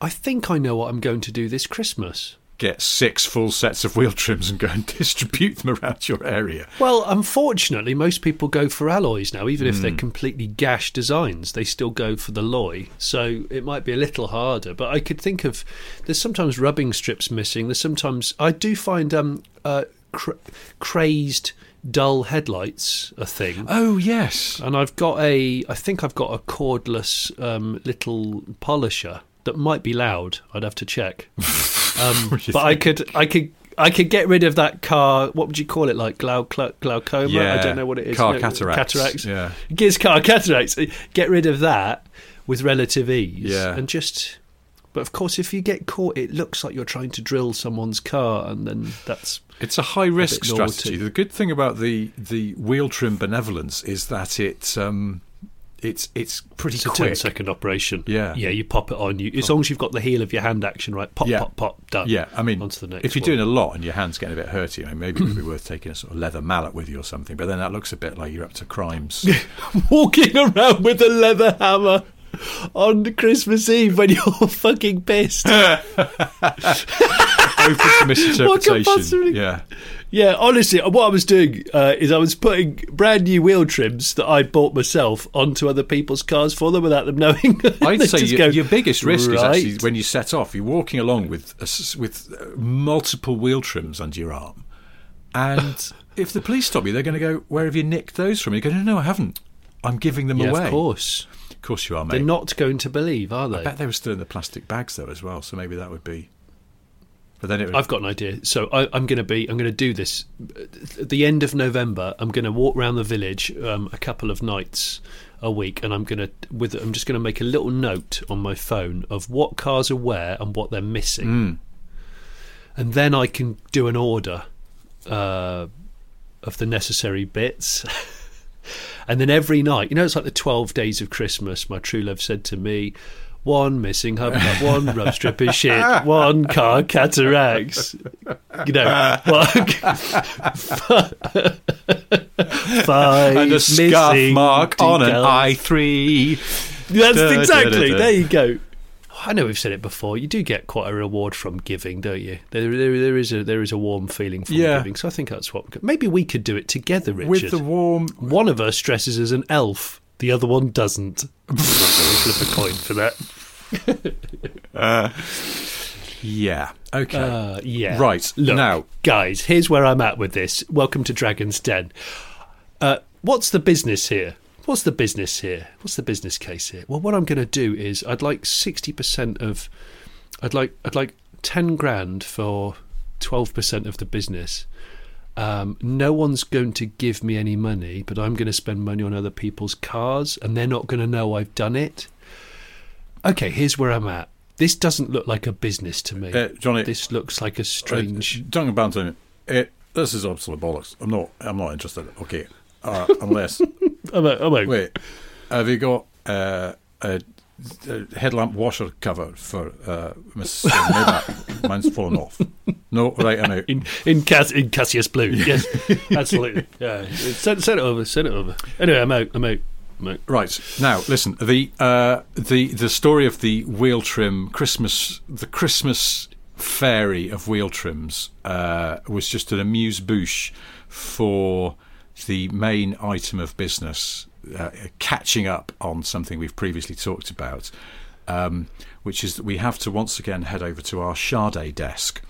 I think I know what I'm going to do this Christmas. Get six full sets of wheel trims and go and distribute them around your area. Well, unfortunately, most people go for alloys now, even if Hmm. they're completely gash designs. They still go for the loy, so it might be a little harder. But I could think of there's sometimes rubbing strips missing. There's sometimes I do find um uh, cra- crazed dull headlights a thing. Oh yes, and I've got a I think I've got a cordless um, little polisher that might be loud. I'd have to check. Um, but I could I could I could get rid of that car. What would you call it? Like glau- glau- glaucoma? I don't know what it is. car No, cataracts, Cataracts. yeah. It gives car cataracts. Get rid of that with relative ease. Yeah. And just. But of course, if you get caught, it looks like you're trying to drill someone's car, and then that's It's a high risk strategy. The good thing about the the wheel trim benevolence is that it um, it's it's pretty It's a quick. 10 second operation. Yeah. Yeah, you pop it on. You As long as you've got the heel of your hand action right, pop, Yeah. pop, pop, done. Yeah, I mean, onto the next if you're one. doing a lot and your hand's getting a bit hurty, I mean, maybe it would be worth taking a sort of leather mallet with you or something. But then that looks a bit like you're up to crimes. Walking around with a leather hammer on Christmas Eve when you're fucking pissed. Open to misinterpretation. possibly- Yeah, yeah, honestly, what I was doing uh, is I was putting brand new wheel trims that I bought myself onto other people's cars for them without them knowing. I'd say your, go, your biggest risk is actually when you set off. You're walking along with a with uh, multiple wheel trims under your arm, and if the police stop you, they're going to go, "Where have you nicked those from?" You go, "No, no, I haven't. I'm giving them Yeah, away." of course. of course you are, mate. They're not going to believe, are they? I bet they were still in the plastic bags though, as well. So maybe that would be. But then would. I've got an idea. So I, I'm going to be. I'm going to do this at the end of November. I'm going to walk around the village um, a couple of nights a week, and I'm going to with. I'm just going to make a little note on my phone of what cars are where and what they're missing, and then I can do an order uh, of the necessary bits. And then every night, you know, it's like the 12 days of Christmas. My true love said to me, one missing hubcap, one rub strip of shit, one car cataracts. You know, five and a scuff mark on an i three. That's exactly. There you go. I know we've said it before. You do get quite a reward from giving, don't you? There, there, there is a there is a warm feeling from Yeah. giving. So I think that's what we could, maybe we could do it together, Richard. With the warm. One of us dresses as an elf, the other one doesn't. Flip a coin for that. Yeah. Okay. Uh, yeah. Right, Look, now- guys, here's where I'm at with this. Welcome to Dragon's Den. Uh, what's the business here? What's the business here? What's the business case here? Well, what I'm going to do is I'd like sixty percent of, I'd like I'd like ten grand for twelve percent of the business. Um, no one's going to give me any money, but I'm going to spend money on other people's cars, and they're not going to know I've done it. Okay, here's where I'm at. This doesn't look like a business to me. Uh, Johnny- this looks like a strange. Uh, Duncan Bannatyne, it, this is absolute bollocks. I'm not. I'm not interested. Okay. Uh, unless I'm out, I'm out. wait, have you got uh, a, a headlamp washer cover for uh, Miss Maybach? Mine's fallen off. No, right, I'm out. In in, Cass, in Cassius Blue, yes, absolutely. Yeah, send, send it over, send it over. Anyway, I'm out. I'm out. I'm out. Right now, listen. The uh, the the story of the wheel trim Christmas, the Christmas fairy of wheel trims, uh, was just an amuse bouche for the main item of business, uh, catching up on something we've previously talked about, um, which is that we have to once again head over to our Sade desk.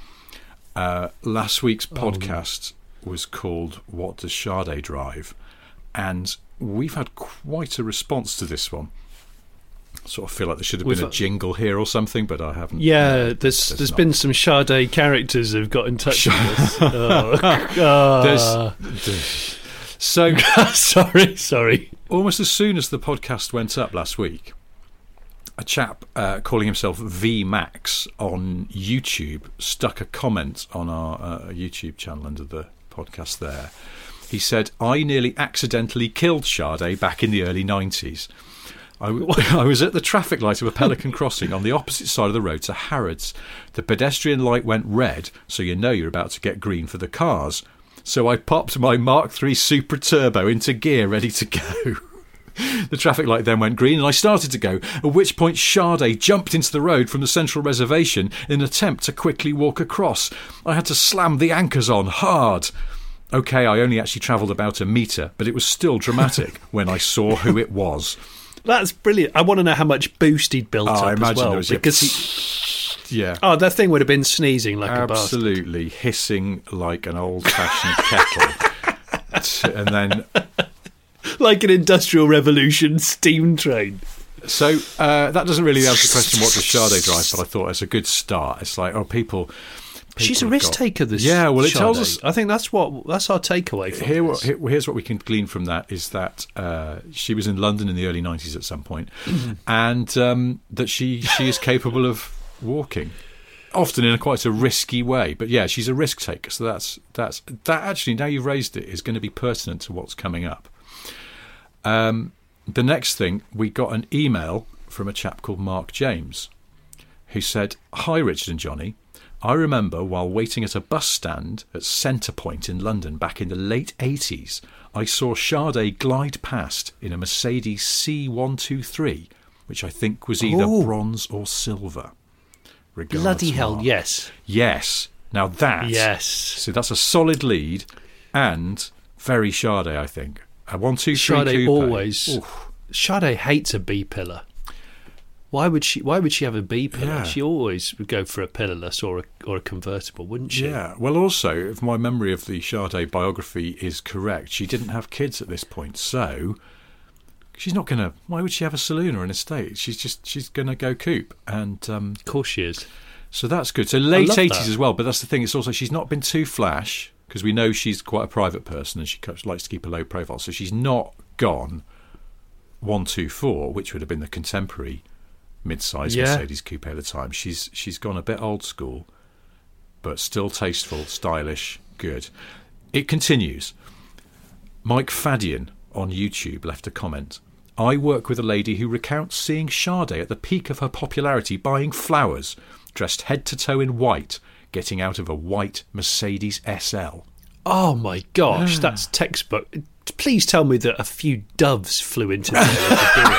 Uh, last week's podcast was called "What Does Sade Drive," and we've had quite a response to this one. Sort of feel like there should have been We've- a jingle here or something, but I haven't. Yeah, there's there's not. been some Sade characters who've got in touch with us. Oh, God. There's, so sorry, sorry. almost as soon as the podcast went up last week, a chap uh, calling himself V Max on YouTube stuck a comment on our uh, YouTube channel under the podcast there. He said, I nearly accidentally killed Sade back in the early 90s. I was at the traffic light of a Pelican Crossing on the opposite side of the road to Harrods. The pedestrian light went red, so you know you're about to get green for the cars. So I popped my Mark III Supra Turbo into gear, ready to go. The traffic light then went green and I started to go, at which point Sade jumped into the road from the central reservation in an attempt to quickly walk across. I had to slam the anchors on hard. Okay, I only actually travelled about a metre, but it was still dramatic when I saw who it was. That's brilliant. I want to know how much boost he'd built Oh, up I as imagine well. there was yeah, because he, yeah, oh, that thing would have been sneezing like absolutely hissing like an old-fashioned kettle. and then Like an industrial revolution steam train. So uh, that doesn't really answer the question what does Sade drive, but I thought it's a good start. It's like, oh, people. She's a risk got- taker. This Yeah, well, it tells us. I think that's what that's our takeaway. From Here, what, here, here's what we can glean from that is that uh, she was in London in the early '90s at some point, and um, that she she is capable of walking, often in a quite a risky way. But yeah, she's a risk taker. So that's that's that. Actually, now you've raised it, is going to be pertinent to what's coming up. Um, the next thing, we got an email from a chap called Mark James, who said, "Hi, Richard and Johnny." I remember while waiting at a bus stand at Centrepoint in London back in the late 80s, I saw Sade glide past in a Mercedes C123, which I think was either Ooh. bronze or silver. Regards, Bloody hell, yes. Yes. Now that. Yes. So that's a solid lead and very Sade, I think. A one, two, three Sade coupe. always. Oof. Sade hates a B pillar. Why would she? Why would she have a B pillar? Yeah. She always would go for a pillarless or a, or a convertible, wouldn't she? Yeah. Well, also, if my memory of the Sade biography is correct, she didn't have kids at this point, so she's not going to. Why would she have a saloon or an estate? She's just she's going to go coupe, and um, Of course she is. so that's good. So late eighties as well, but that's the thing. It's also she's not been too flash because we know she's quite a private person and she likes to keep a low profile. So she's not gone one two four, which would have been the contemporary mid-size Yeah. Mercedes coupe at the time. She's she's gone a bit old school, but still tasteful, stylish, good. It continues. Mike Fadian on YouTube left a comment. I work with a lady who recounts seeing Sade at the peak of her popularity buying flowers, dressed head to toe in white, getting out of a white Mercedes SL. Oh my gosh, that's textbook. Please tell me that a few doves flew into the the door.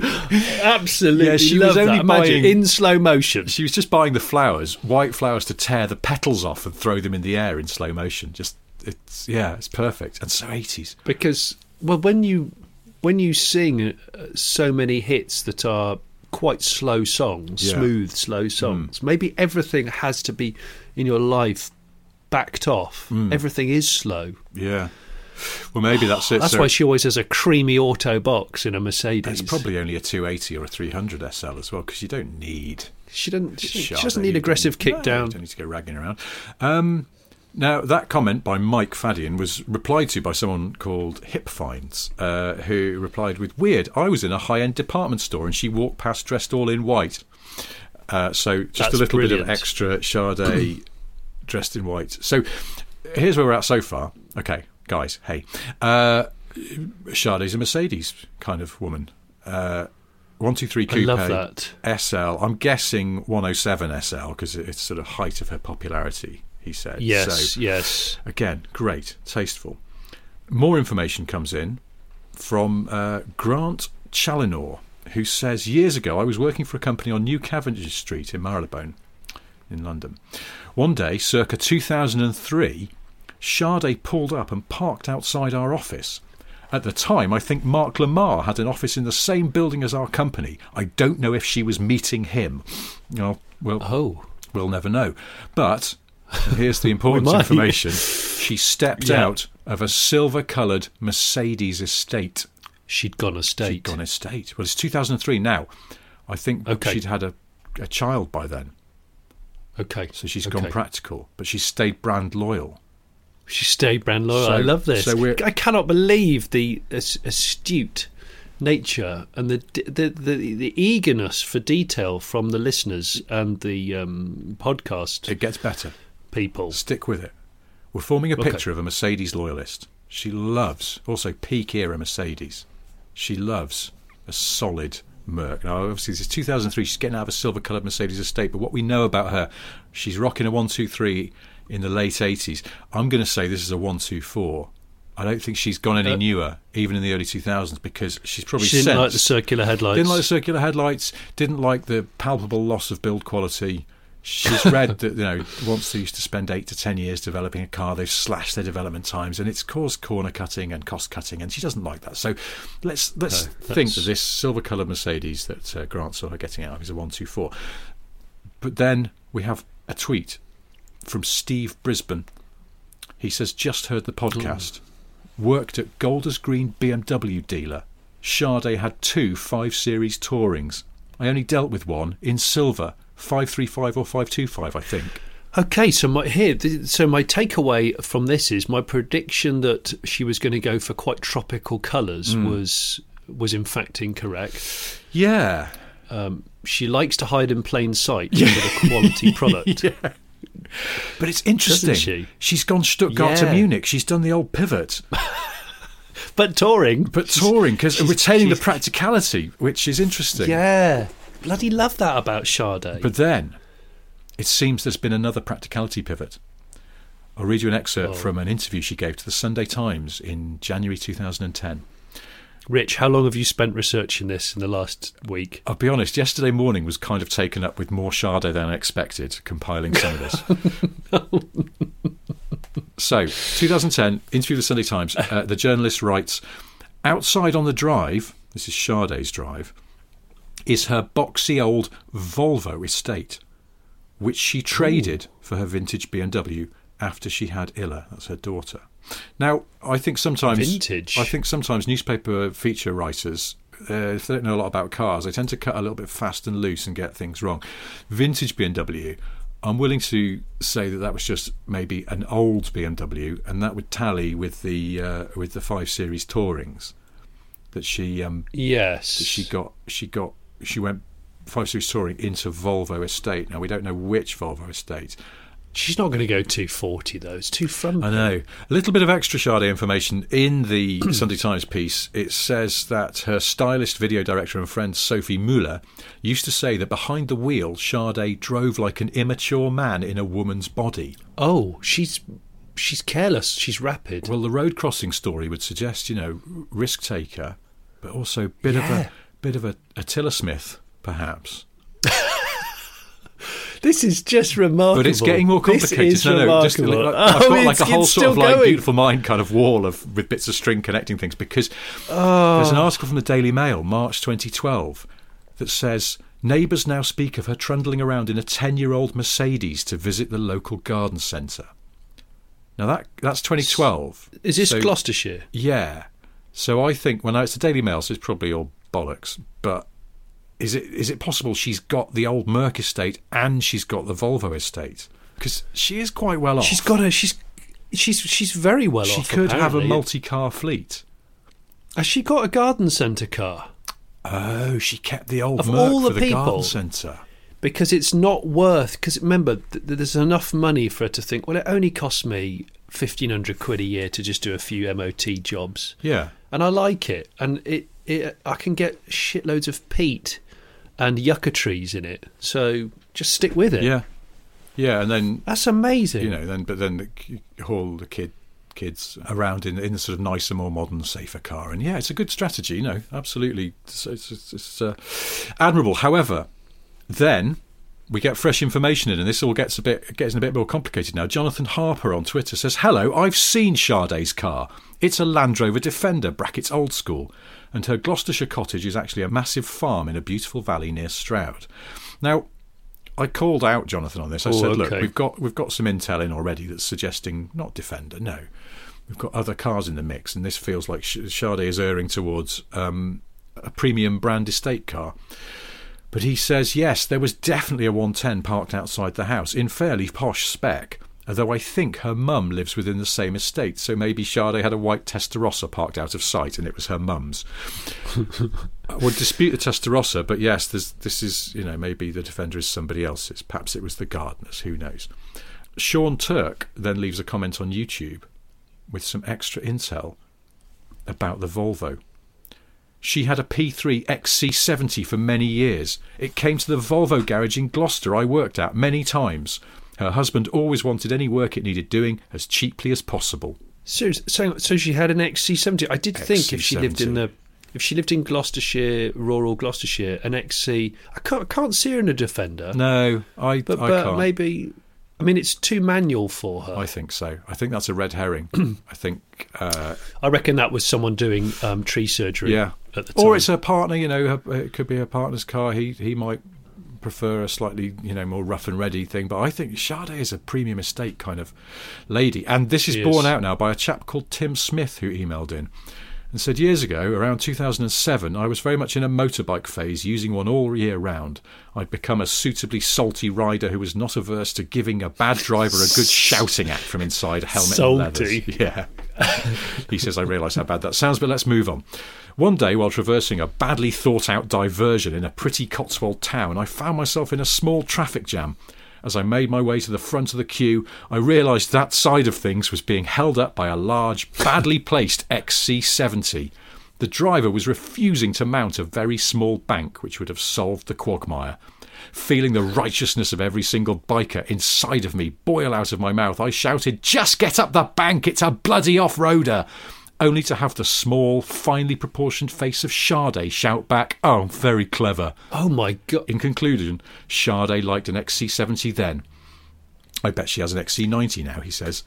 Absolutely, Yeah, she was only that. Imagine buying- in slow motion. She was just buying the flowers, white flowers, to tear the petals off and throw them in the air in slow motion. Just it's yeah, it's perfect and so eighties. because well when you when you sing uh, so many hits that are quite slow songs Yeah. smooth slow songs maybe everything has to be in your life backed off everything is slow Yeah. Well, maybe that's it. that's So why she always has a creamy auto box in a mercedes it's probably only a 280 or a 300 SL as well because you don't need she doesn't she, she doesn't need aggressive kick no, down You don't need to go ragging around. Um, now, that comment by Mike Fadian was replied to by someone called Hip Finds, uh, who replied with, Weird, I was in a high end department store and she walked past dressed all in white. Uh, so just That's a little bit of extra Sade dressed in white. So here's where we're at so far. Okay, guys, hey. Uh, Sade's a Mercedes kind of woman. Uh, one two three I coupe love that. SL. I'm guessing 107 SL because it's sort of height of her popularity. He said. yes So, yes again, great, tasteful. More information comes in from uh, Grant Challinor, who says years ago I was working for a company on New Cavendish Street in Marylebone, in London. One day, circa 2003, Sade pulled up and parked outside our office. At the time, I think Mark Lamarr had an office in the same building as our company. I don't know if she was meeting him. Oh, well, oh we'll never know. But and here's the important information: she stepped Yeah. out of a silver-coloured Mercedes estate. she'd gone a She'd gone estate. Well, it's 2003 now. I think Okay. she'd had a, a child by then, okay so she's okay. gone practical. But she stayed brand loyal. She stayed brand loyal. So- I love this. so I cannot believe the astute nature and the, the the the eagerness for detail from the listeners and the um, podcast It gets better. People. Stick with it. We're forming a Okay. picture of a Mercedes loyalist. She loves also peak era Mercedes. She loves a solid Merc. Now, obviously, this is 2003. She's getting out of a silver coloured Mercedes estate, but what we know about her, she's rocking a 123 in the late 80s. I'm going to say this is a 124. I don't think she's gone any Uh, newer, even in the early 2000s, because she's probably She didn't like the circular headlights. Didn't like the circular headlights. Didn't like the palpable loss of build quality. She's read that you know once they used to spend eight to ten years developing a car, they've slashed their development times, and it's caused corner cutting and cost cutting, and she doesn't like that. So let's let's No, think that this silver coloured Mercedes that uh, Grant saw her getting out of is a one two four. But then we have a tweet from Steve Brisbane. He says, "Just heard the podcast. Worked at Golders Green BMW dealer. Sade had two 5 Series Tourings. I only dealt with one in silver, 535 or 525, I think. Okay, so my here, so my takeaway from this is my prediction that she was going to go for quite tropical colours Hmm. was was in fact incorrect. Yeah. Um, she likes to hide in plain sight with a quality product. But it's interesting. she? She's gone Stuttgart to Munich. She's done the old pivot, But touring, but touring because retaining the practicality, which is interesting. yeah, bloody love that about Sade. But then, it seems there's been another practicality pivot. I'll read you an excerpt Oh. from an interview she gave to the Sunday Times in January 2010. Rich, how long have you spent researching this in the last week? I'll be honest, yesterday morning was kind of taken up with more Sade than I expected, compiling some of this. so, 2010, interview with the Sunday Times. Uh, the journalist writes Outside on the drive, this is Sade's drive, is her boxy old Volvo estate, which she traded for her vintage BMW after she had Ila, that's her daughter. Now, I think sometimes Vintage? I think sometimes newspaper feature writers, uh, if they don't know a lot about cars, they tend to cut a little bit fast and loose and get things wrong. Vintage BMW, I'm willing to say that that was just maybe an old BMW, and that would tally with the uh, with the five series Tourings that she um, Yes, that she got she got she went five series touring into Volvo estate. Now we don't know which Volvo estate. she's not going to go 240 though. It's too front. I know. A little bit of extra Sade information in the Sunday Times piece. It says that her stylist, video director, and friend Sophie Muller used to say that behind the wheel, Sade drove like an immature man in a woman's body. Oh, she's she's careless. She's rapid. Well, the road crossing story would suggest, you know, risk taker, but also a bit of a bit of a Attila Smith, perhaps. This is just remarkable. But it's getting more complicated. This is no, no, just remarkable. like, I've Oh, got like a whole sort of like going. beautiful mind kind of wall of with bits of string connecting things because Oh. there's an oh. article from the Daily Mail, March 2012, that says neighbours now speak of her trundling around in a 10-year-old Mercedes to visit the local garden centre. Now that that's 2012. Is this So- Gloucestershire? Yeah. So I think well, no, it's the Daily Mail, so it's probably all bollocks. But is it is it possible she's got the old Merc estate and she's got the Volvo estate? Because she is quite well off. She's got a she's she's she's very well She off. She could have a multi-car fleet. Has she got a garden centre car? Oh, she kept the old Of Merc all for the the garden people- centre. Because it's not worth. Because remember, th- there's enough money for her to think. Well, it only costs me fifteen hundred quid a year to just do a few MOT jobs, Yeah. and I like it. And it, it I can get shitloads of peat and yucca trees in it. So just stick with it. Yeah. Yeah, and then That's amazing. you know, then but then the, haul the kid kids around in in a sort of nicer, more modern, safer car, and yeah, it's a good strategy. You know, absolutely, it's, it's, it's, uh, admirable. However, then we get fresh information in, and this all gets a bit gets a bit more complicated now. Jonathan Harper on Twitter says, "Hello, I've seen Sade's car. It's a Land Rover Defender, brackets old school, and her Gloucestershire cottage is actually a massive farm in a beautiful valley near Stroud." Now, I called out Jonathan on this. I Oh, said, "Look, okay. we've got we've got some intel in already that's suggesting not Defender, no, we've got other cars in the mix, and this feels like Sade is erring towards um, a premium brand estate car." But he says yes, there was definitely a 110 parked outside the house in fairly posh spec. Although I think her mum lives within the same estate, so maybe Sade had a white Testarossa parked out of sight, and it was her mum's. I would dispute the Testarossa, but yes, there's, this is you know maybe the defender is somebody else's. Perhaps it was the gardener's. Who knows? Sean Turk then leaves a comment on YouTube with some extra intel about the Volvo. She had a P3 XC70 for many years. It came to the Volvo garage in Gloucester I worked at many times. Her husband always wanted any work it needed doing as cheaply as possible. So, so, so she had an XC70. I did think if she lived in the, if she lived in Gloucestershire, rural Gloucestershire, an XC. I can't, I can't see her in a Defender. No, I, but, I but can't. maybe. I mean, it's too manual for her. I I, think so. I think that's a red herring. I think, uh, reckon that was someone doing um, tree surgery. yeah. At the time. Or it's her partner, you know, her, it could be her partner's car. He he might prefer a slightly, you know, more rough and ready thing. But I think Sade is a premium estate kind of lady. And this is She borne is. out now by a chap called Tim Smith who emailed in and said years ago, around 2007, I was very much in a motorbike phase, using one all year round. I'd become a suitably salty rider who was not averse to giving a bad driver a good shouting at from inside a helmet and leathers. Salty. Yeah. he says, I realise how bad that sounds, but let's move on. One day, while traversing a badly thought out diversion in a pretty Cotswold town, I found myself in a small traffic jam. As I made my way to the front of the queue, I realised that side of things was being held up by a large, badly placed XC70. The driver was refusing to mount a very small bank which would have solved the quagmire. Feeling the righteousness of every single biker inside of me boil out of my mouth, I shouted, Just get up the bank, it's a bloody off roader! Only to have the small, finely proportioned face of Sade shout back, Oh, very clever. Oh my god! In conclusion, Sade liked an XC70 then. I bet she has an XC90 now, he says.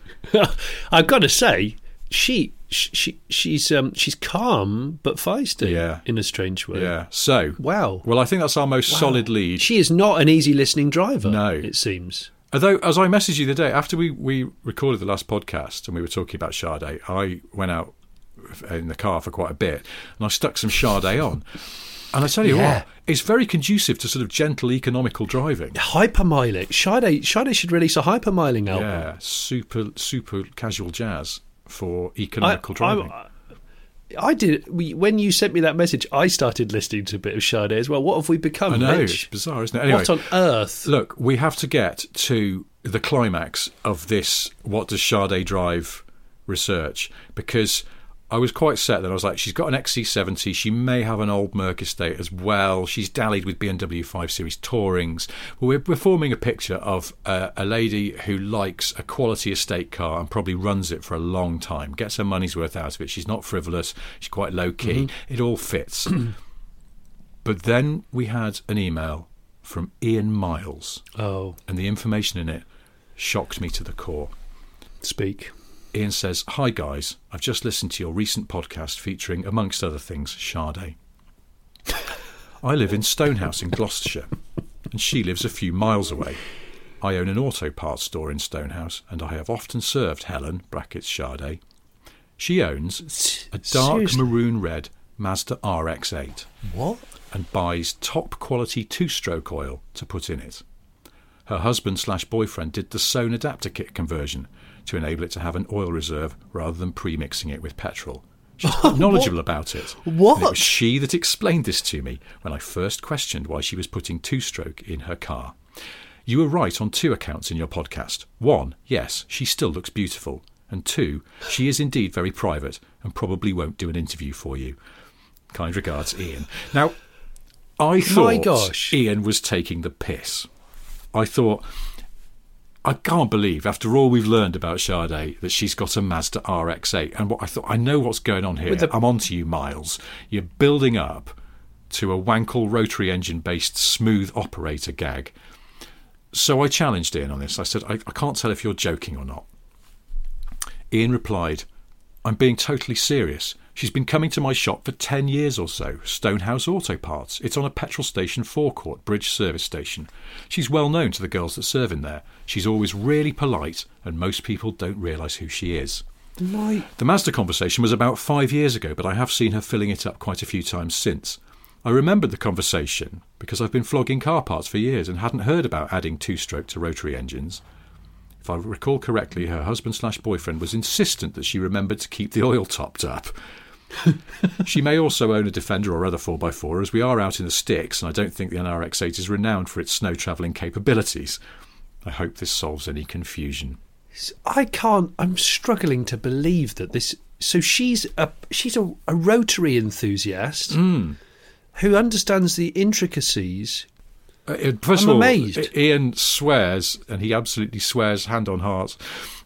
I've got to say, she she she's um she's calm but feisty. Yeah. in a strange way. Yeah. So, Wow. well, I think that's our most solid lead. She is not an easy listening driver. No. it seems. Although, as I messaged you the day after we, we recorded the last podcast and we were talking about Sade, I went out in the car for quite a bit and I stuck some Sade on. And I tell you Yeah. what, it's very conducive to sort of gentle, economical driving. Hypermiling. Sade Sade should release a hypermiling album. Yeah, super, super casual jazz for economical driving. I, I did. We, when you sent me that message, I started listening to a bit of Sade as well. What have we become? I know, it's bizarre, isn't it? Anyway, what on earth? Look, we have to get to the climax of this what does Sade drive research because I was quite set that I was like, she's got an XC70, she may have an old Merc estate as well. She's dallied with BMW 5 Series Tourings. Well, we're, we're forming a picture of uh, a lady who likes a quality estate car and probably runs it for a long time, gets her money's worth out of it. She's not frivolous, she's quite low key. It all fits. but then we had an email from Ian Miles Oh, and the information in it shocked me to the core. speak. Ian says, Hi guys, I've just listened to your recent podcast featuring, amongst other things, Sade. I live in Stonehouse in Gloucestershire, and she lives a few miles away. I own an auto parts store in Stonehouse, and I have often served Helen, brackets Sade. She owns a dark Seriously? maroon red Mazda RX 8 What? and buys top quality two stroke oil to put in it. Her husband slash boyfriend did the Sohn adapter kit conversion to enable it to have an oil reserve rather than pre mixing it with petrol. She's quite knowledgeable about it. What? And it was she that explained this to me when I first questioned why she was putting two stroke in her car. You were right on two accounts in your podcast. One, yes, she still looks beautiful. And two, she is indeed very private and probably won't do an interview for you. Kind regards, Ian. Now, I thought gosh. Ian was taking the piss. I thought, I can't believe, after all we've learned about Sade, that she's got a Mazda RX-8. And what I thought, I know what's going on here. The- I'm on to you, Miles. You're building up to a Wankel rotary engine-based smooth operator gag. So I challenged Ian on this. I said, I, I can't tell if you're joking or not. Ian replied, I'm being totally serious. She's been coming to my shop for 10 years or so, Stonehouse Auto Parts. It's on a petrol station forecourt, bridge service station. She's well known to the girls that serve in there. She's always really polite, and most people don't realise who she is. My The Mazda conversation was about five years ago, but I have seen her filling it up quite a few times since. I remembered the conversation because I've been flogging car parts for years and hadn't heard about adding two stroke to rotary engines. If I recall correctly, her husband slash boyfriend was insistent that she remembered to keep the oil topped up. she may also own a Defender or other 4x4, as we are out in the sticks, and I don't think the NRX 8 is renowned for its snow travelling capabilities. I hope this solves any confusion. I can't. I'm struggling to believe that this so she's a she's a, a rotary enthusiast Hmm. who understands the intricacies. Uh, uh, First I'm of all, amazed. Ian swears, and he absolutely swears, hand on heart,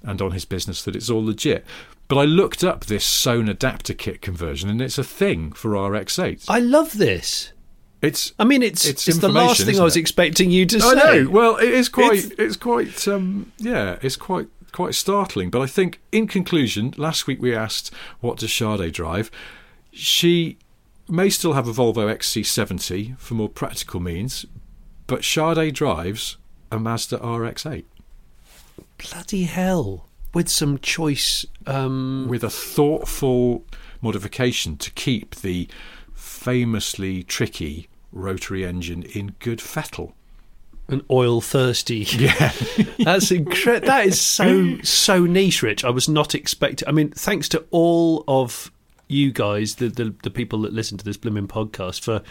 and on his business, that it's all legit. But I looked up this Sohn adapter kit conversion, and it's a thing for RX8. I love this. It's I mean, it's It's it's, the last thing I was it? expecting you to I say. know. Well, it is quite. It's- It's, quite. Um, yeah, it's quite quite startling. But I think, in conclusion, last week we asked, "What does Sade drive?" She may still have a Volvo XC70 for more practical means, but Sade drives a Mazda RX-8 Bloody hell! With some choice. Um, with a thoughtful modification to keep the famously tricky rotary engine in good fettle. an oil thirsty. Yeah. That's incredible. That is so so niche, Rich. I was not expecting. I mean, thanks to all of you guys, the the, the people that listen to this blooming podcast, for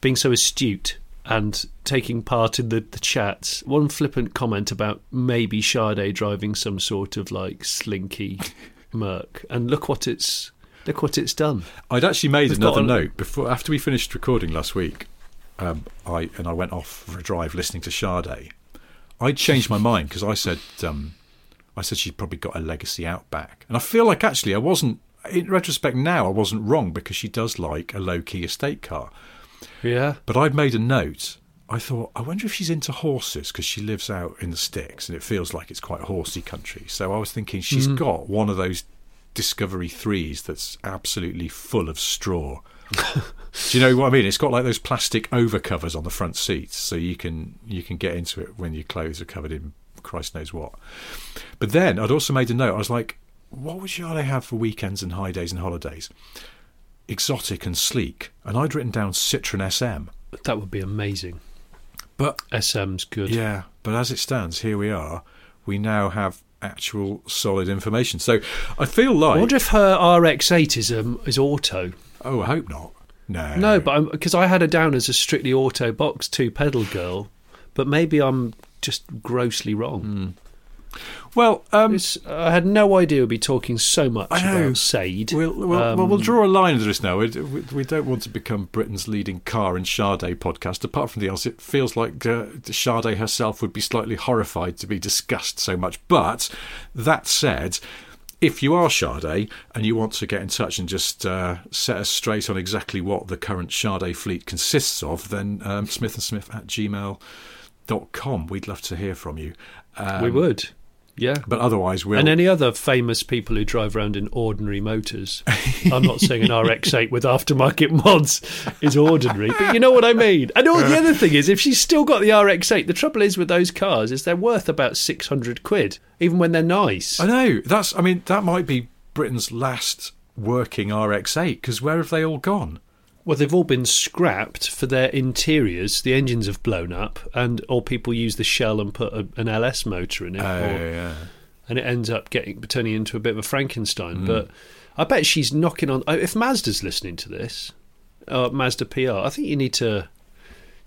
being so astute and taking part in the, the chats. One flippant comment about maybe Sade driving some sort of like slinky Merc, and look what it's look what it's done. I'd actually made We've another a- note before after we finished recording last week. Um, I and I went off for a drive listening to Sade. I changed my mind because I said um, I said she'd probably got a legacy Outback, and I feel like actually I wasn't. In retrospect, now I wasn't wrong because she does like a low key estate car. Yeah. But I'd made a note. I thought, I wonder if she's into horses because she lives out in the sticks and it feels like it's quite horsey country. So I was thinking she's Mm. got one of those Discovery threes that's absolutely full of straw. Do you know what I mean? It's got like those plastic overcovers on the front seats, so you can you can get into it when your clothes are covered in Christ knows what. But then I'd also made a note. I was like, what would Sade have for weekends and high days and holidays? Exotic and sleek, and I'd written down Citroen SM. That would be amazing. But SM's good. yeah, but as it stands, here we are. We now have actual solid information. So I feel I like wonder if her RX8 is um, is auto. oh, I hope not. No, No, but because I had her down as a strictly auto box two pedal girl, but maybe I'm just grossly wrong. Well, um, I had no idea we'd be talking so much about Sade. We'll, we'll, well, Um, we'll draw a line under this now. We, we, we don't want to become Britain's leading car and Sade podcast. Apart from the else, it feels like uh, Sade herself would be slightly horrified to be discussed so much. But that said, if you are Sade and you want to get in touch and just uh, set us straight on exactly what the current Sade fleet consists of, then um, smithandsmith at gmail.com. We'd love to hear from you. Um, we would, yeah. But otherwise, we'll. and any other famous people who drive around in ordinary motors. I'm not saying an RX8 with aftermarket mods is ordinary, but you know what I mean. And all the other thing is, if she's still got the RX8, the trouble is with those cars is they're worth about 600 quid, even when they're nice. I know. That's. I mean, that might be Britain's last working RX-8 because where have they all gone? Well, they've all been scrapped for their interiors. The engines have blown up, and or people use the shell and put a, an LS motor in it, Oh, or- yeah. and it ends up getting turning into a bit of a Frankenstein. But I bet she's knocking on. uh, If Mazda's listening to this, uh, Mazda PR, I think you need to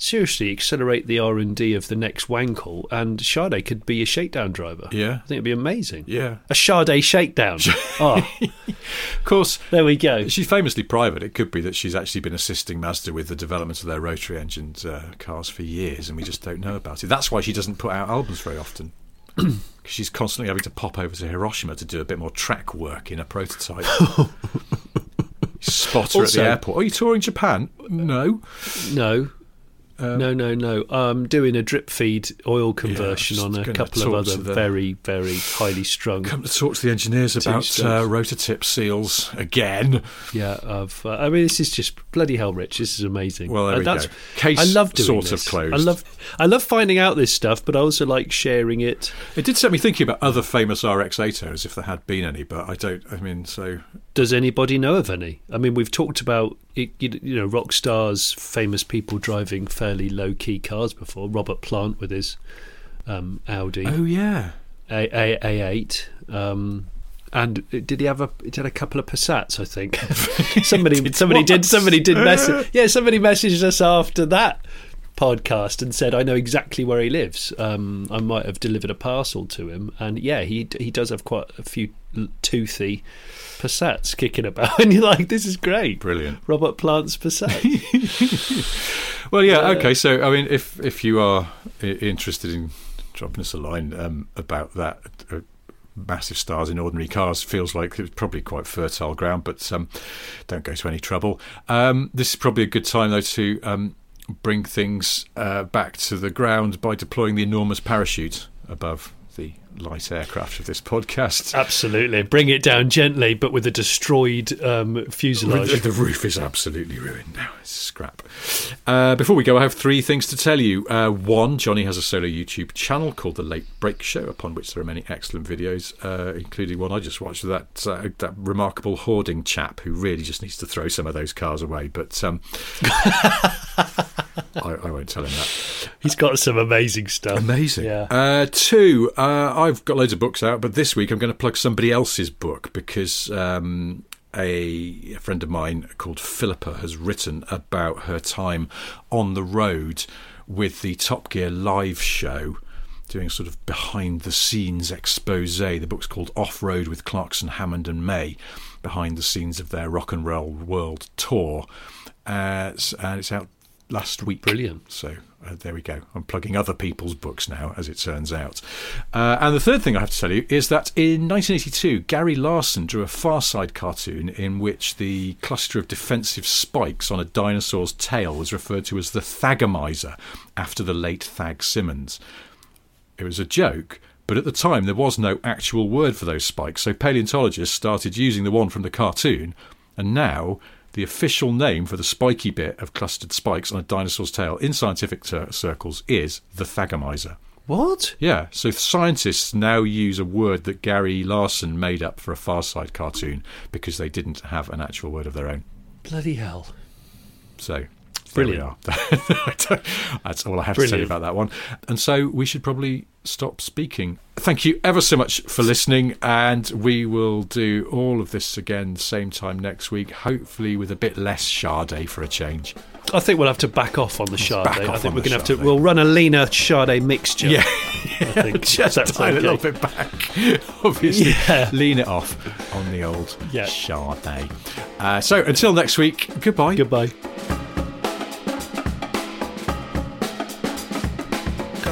seriously accelerate the R and D of the next Wankel, and Sade could be a shakedown driver. Yeah. I think it'd be amazing. Yeah. A Sade shakedown. oh, Of course, there we go. she's famously private. It could be that she's actually been assisting Mazda with the development of their rotary engined uh, cars for years, and we just don't know about it. That's why she doesn't put out albums very often. she's constantly having to pop over to Hiroshima to do a bit more track work in a prototype. Spot her Also- at the airport. Are you touring Japan? No. No. Um, no, no, no. I'm doing a drip feed oil conversion just on a couple of other the- very, very highly strung. Come to talk to the engineers about uh, rotor tip seals again. Yeah, of. Uh, I mean, this is just bloody hell, Rich. This is amazing. Well, there Uh, we that's, go. Case I love doing sort of this. closed. I love, I love finding out this stuff, but I also like sharing it. It did set me thinking about other famous RX-8s, if there had been any, but I don't. I mean, so Does anybody know of any? I mean, we've talked about it, you you know rock stars, famous people driving fairly low key cars before. Robert Plant with his um, Audi oh yeah, A A A eight. Um, and did he have a? It had a couple of Passats, I think. somebody, somebody did. what? Somebody did message. Yeah, somebody messaged us after that podcast and said I know exactly where he lives. Um, I might have delivered a parcel to him, and yeah, he he does have quite a few toothy Passats kicking about, and you're like, this is great, Brilliant. Robert Plant's Passat. Well, yeah, okay. So, I mean, if if you are interested in dropping us a line um, about that, uh, massive stars in ordinary cars feels like it's probably quite fertile ground, but um, don't go to any trouble. Um, this is probably a good time, though, to um, bring things uh, back to the ground by deploying the enormous parachute above the light aircraft of this podcast. Absolutely, bring it down gently, but with a destroyed um, fuselage. The, the roof is absolutely ruined now. It's scrap. Uh, before we go, I have three things to tell you. Uh, one, Johnny has a solo YouTube channel called The Late Brake Show, upon which there are many excellent videos, uh, including one I just watched with that uh, that remarkable hoarding chap who really just needs to throw some of those cars away. But um, I, I won't tell him that. He's got some amazing stuff. Amazing. Yeah. Uh, two, uh, I've got loads of books out, but this week I'm going to plug somebody else's book because um, a, a friend of mine called Philippa has written about her time on the road with the Top Gear live show. Doing sort of behind the scenes expose. The book's called Off Road with Clarkson, Hammond, and May, behind the scenes of their rock and roll world tour. Uh, and it's out last week. Brilliant. So uh, there we go. I'm plugging other people's books now, as it turns out. Uh, and the third thing I have to tell you is that in 1982, Gary Larson drew a Far Side cartoon in which the cluster of defensive spikes on a dinosaur's tail was referred to as the Thagomizer, after the late Thag Simmons. It was a joke. But at the time, there was no actual word for those spikes, so paleontologists started using the one from the cartoon, and now the official name for the spiky bit of clustered spikes on a dinosaur's tail in scientific cir- circles is the thagomizer. What? Yeah, so scientists now use a word that Gary Larson made up for a Far Side cartoon because they didn't have an actual word of their own. Bloody hell. So Brilliant. There we are. That's all I have to say about that one. And so we should probably stop speaking. Thank you ever so much for listening, and we will do all of this again same time next week, hopefully with a bit less Sade for a change. I think we'll have to back off on the Sade. I think we're going to have to. We'll run a leaner Sade mixture. Yeah, I think just that's a little bit back. Obviously, Yeah. lean it off on the old Yeah. Sade. Uh, so until next week, goodbye. Goodbye.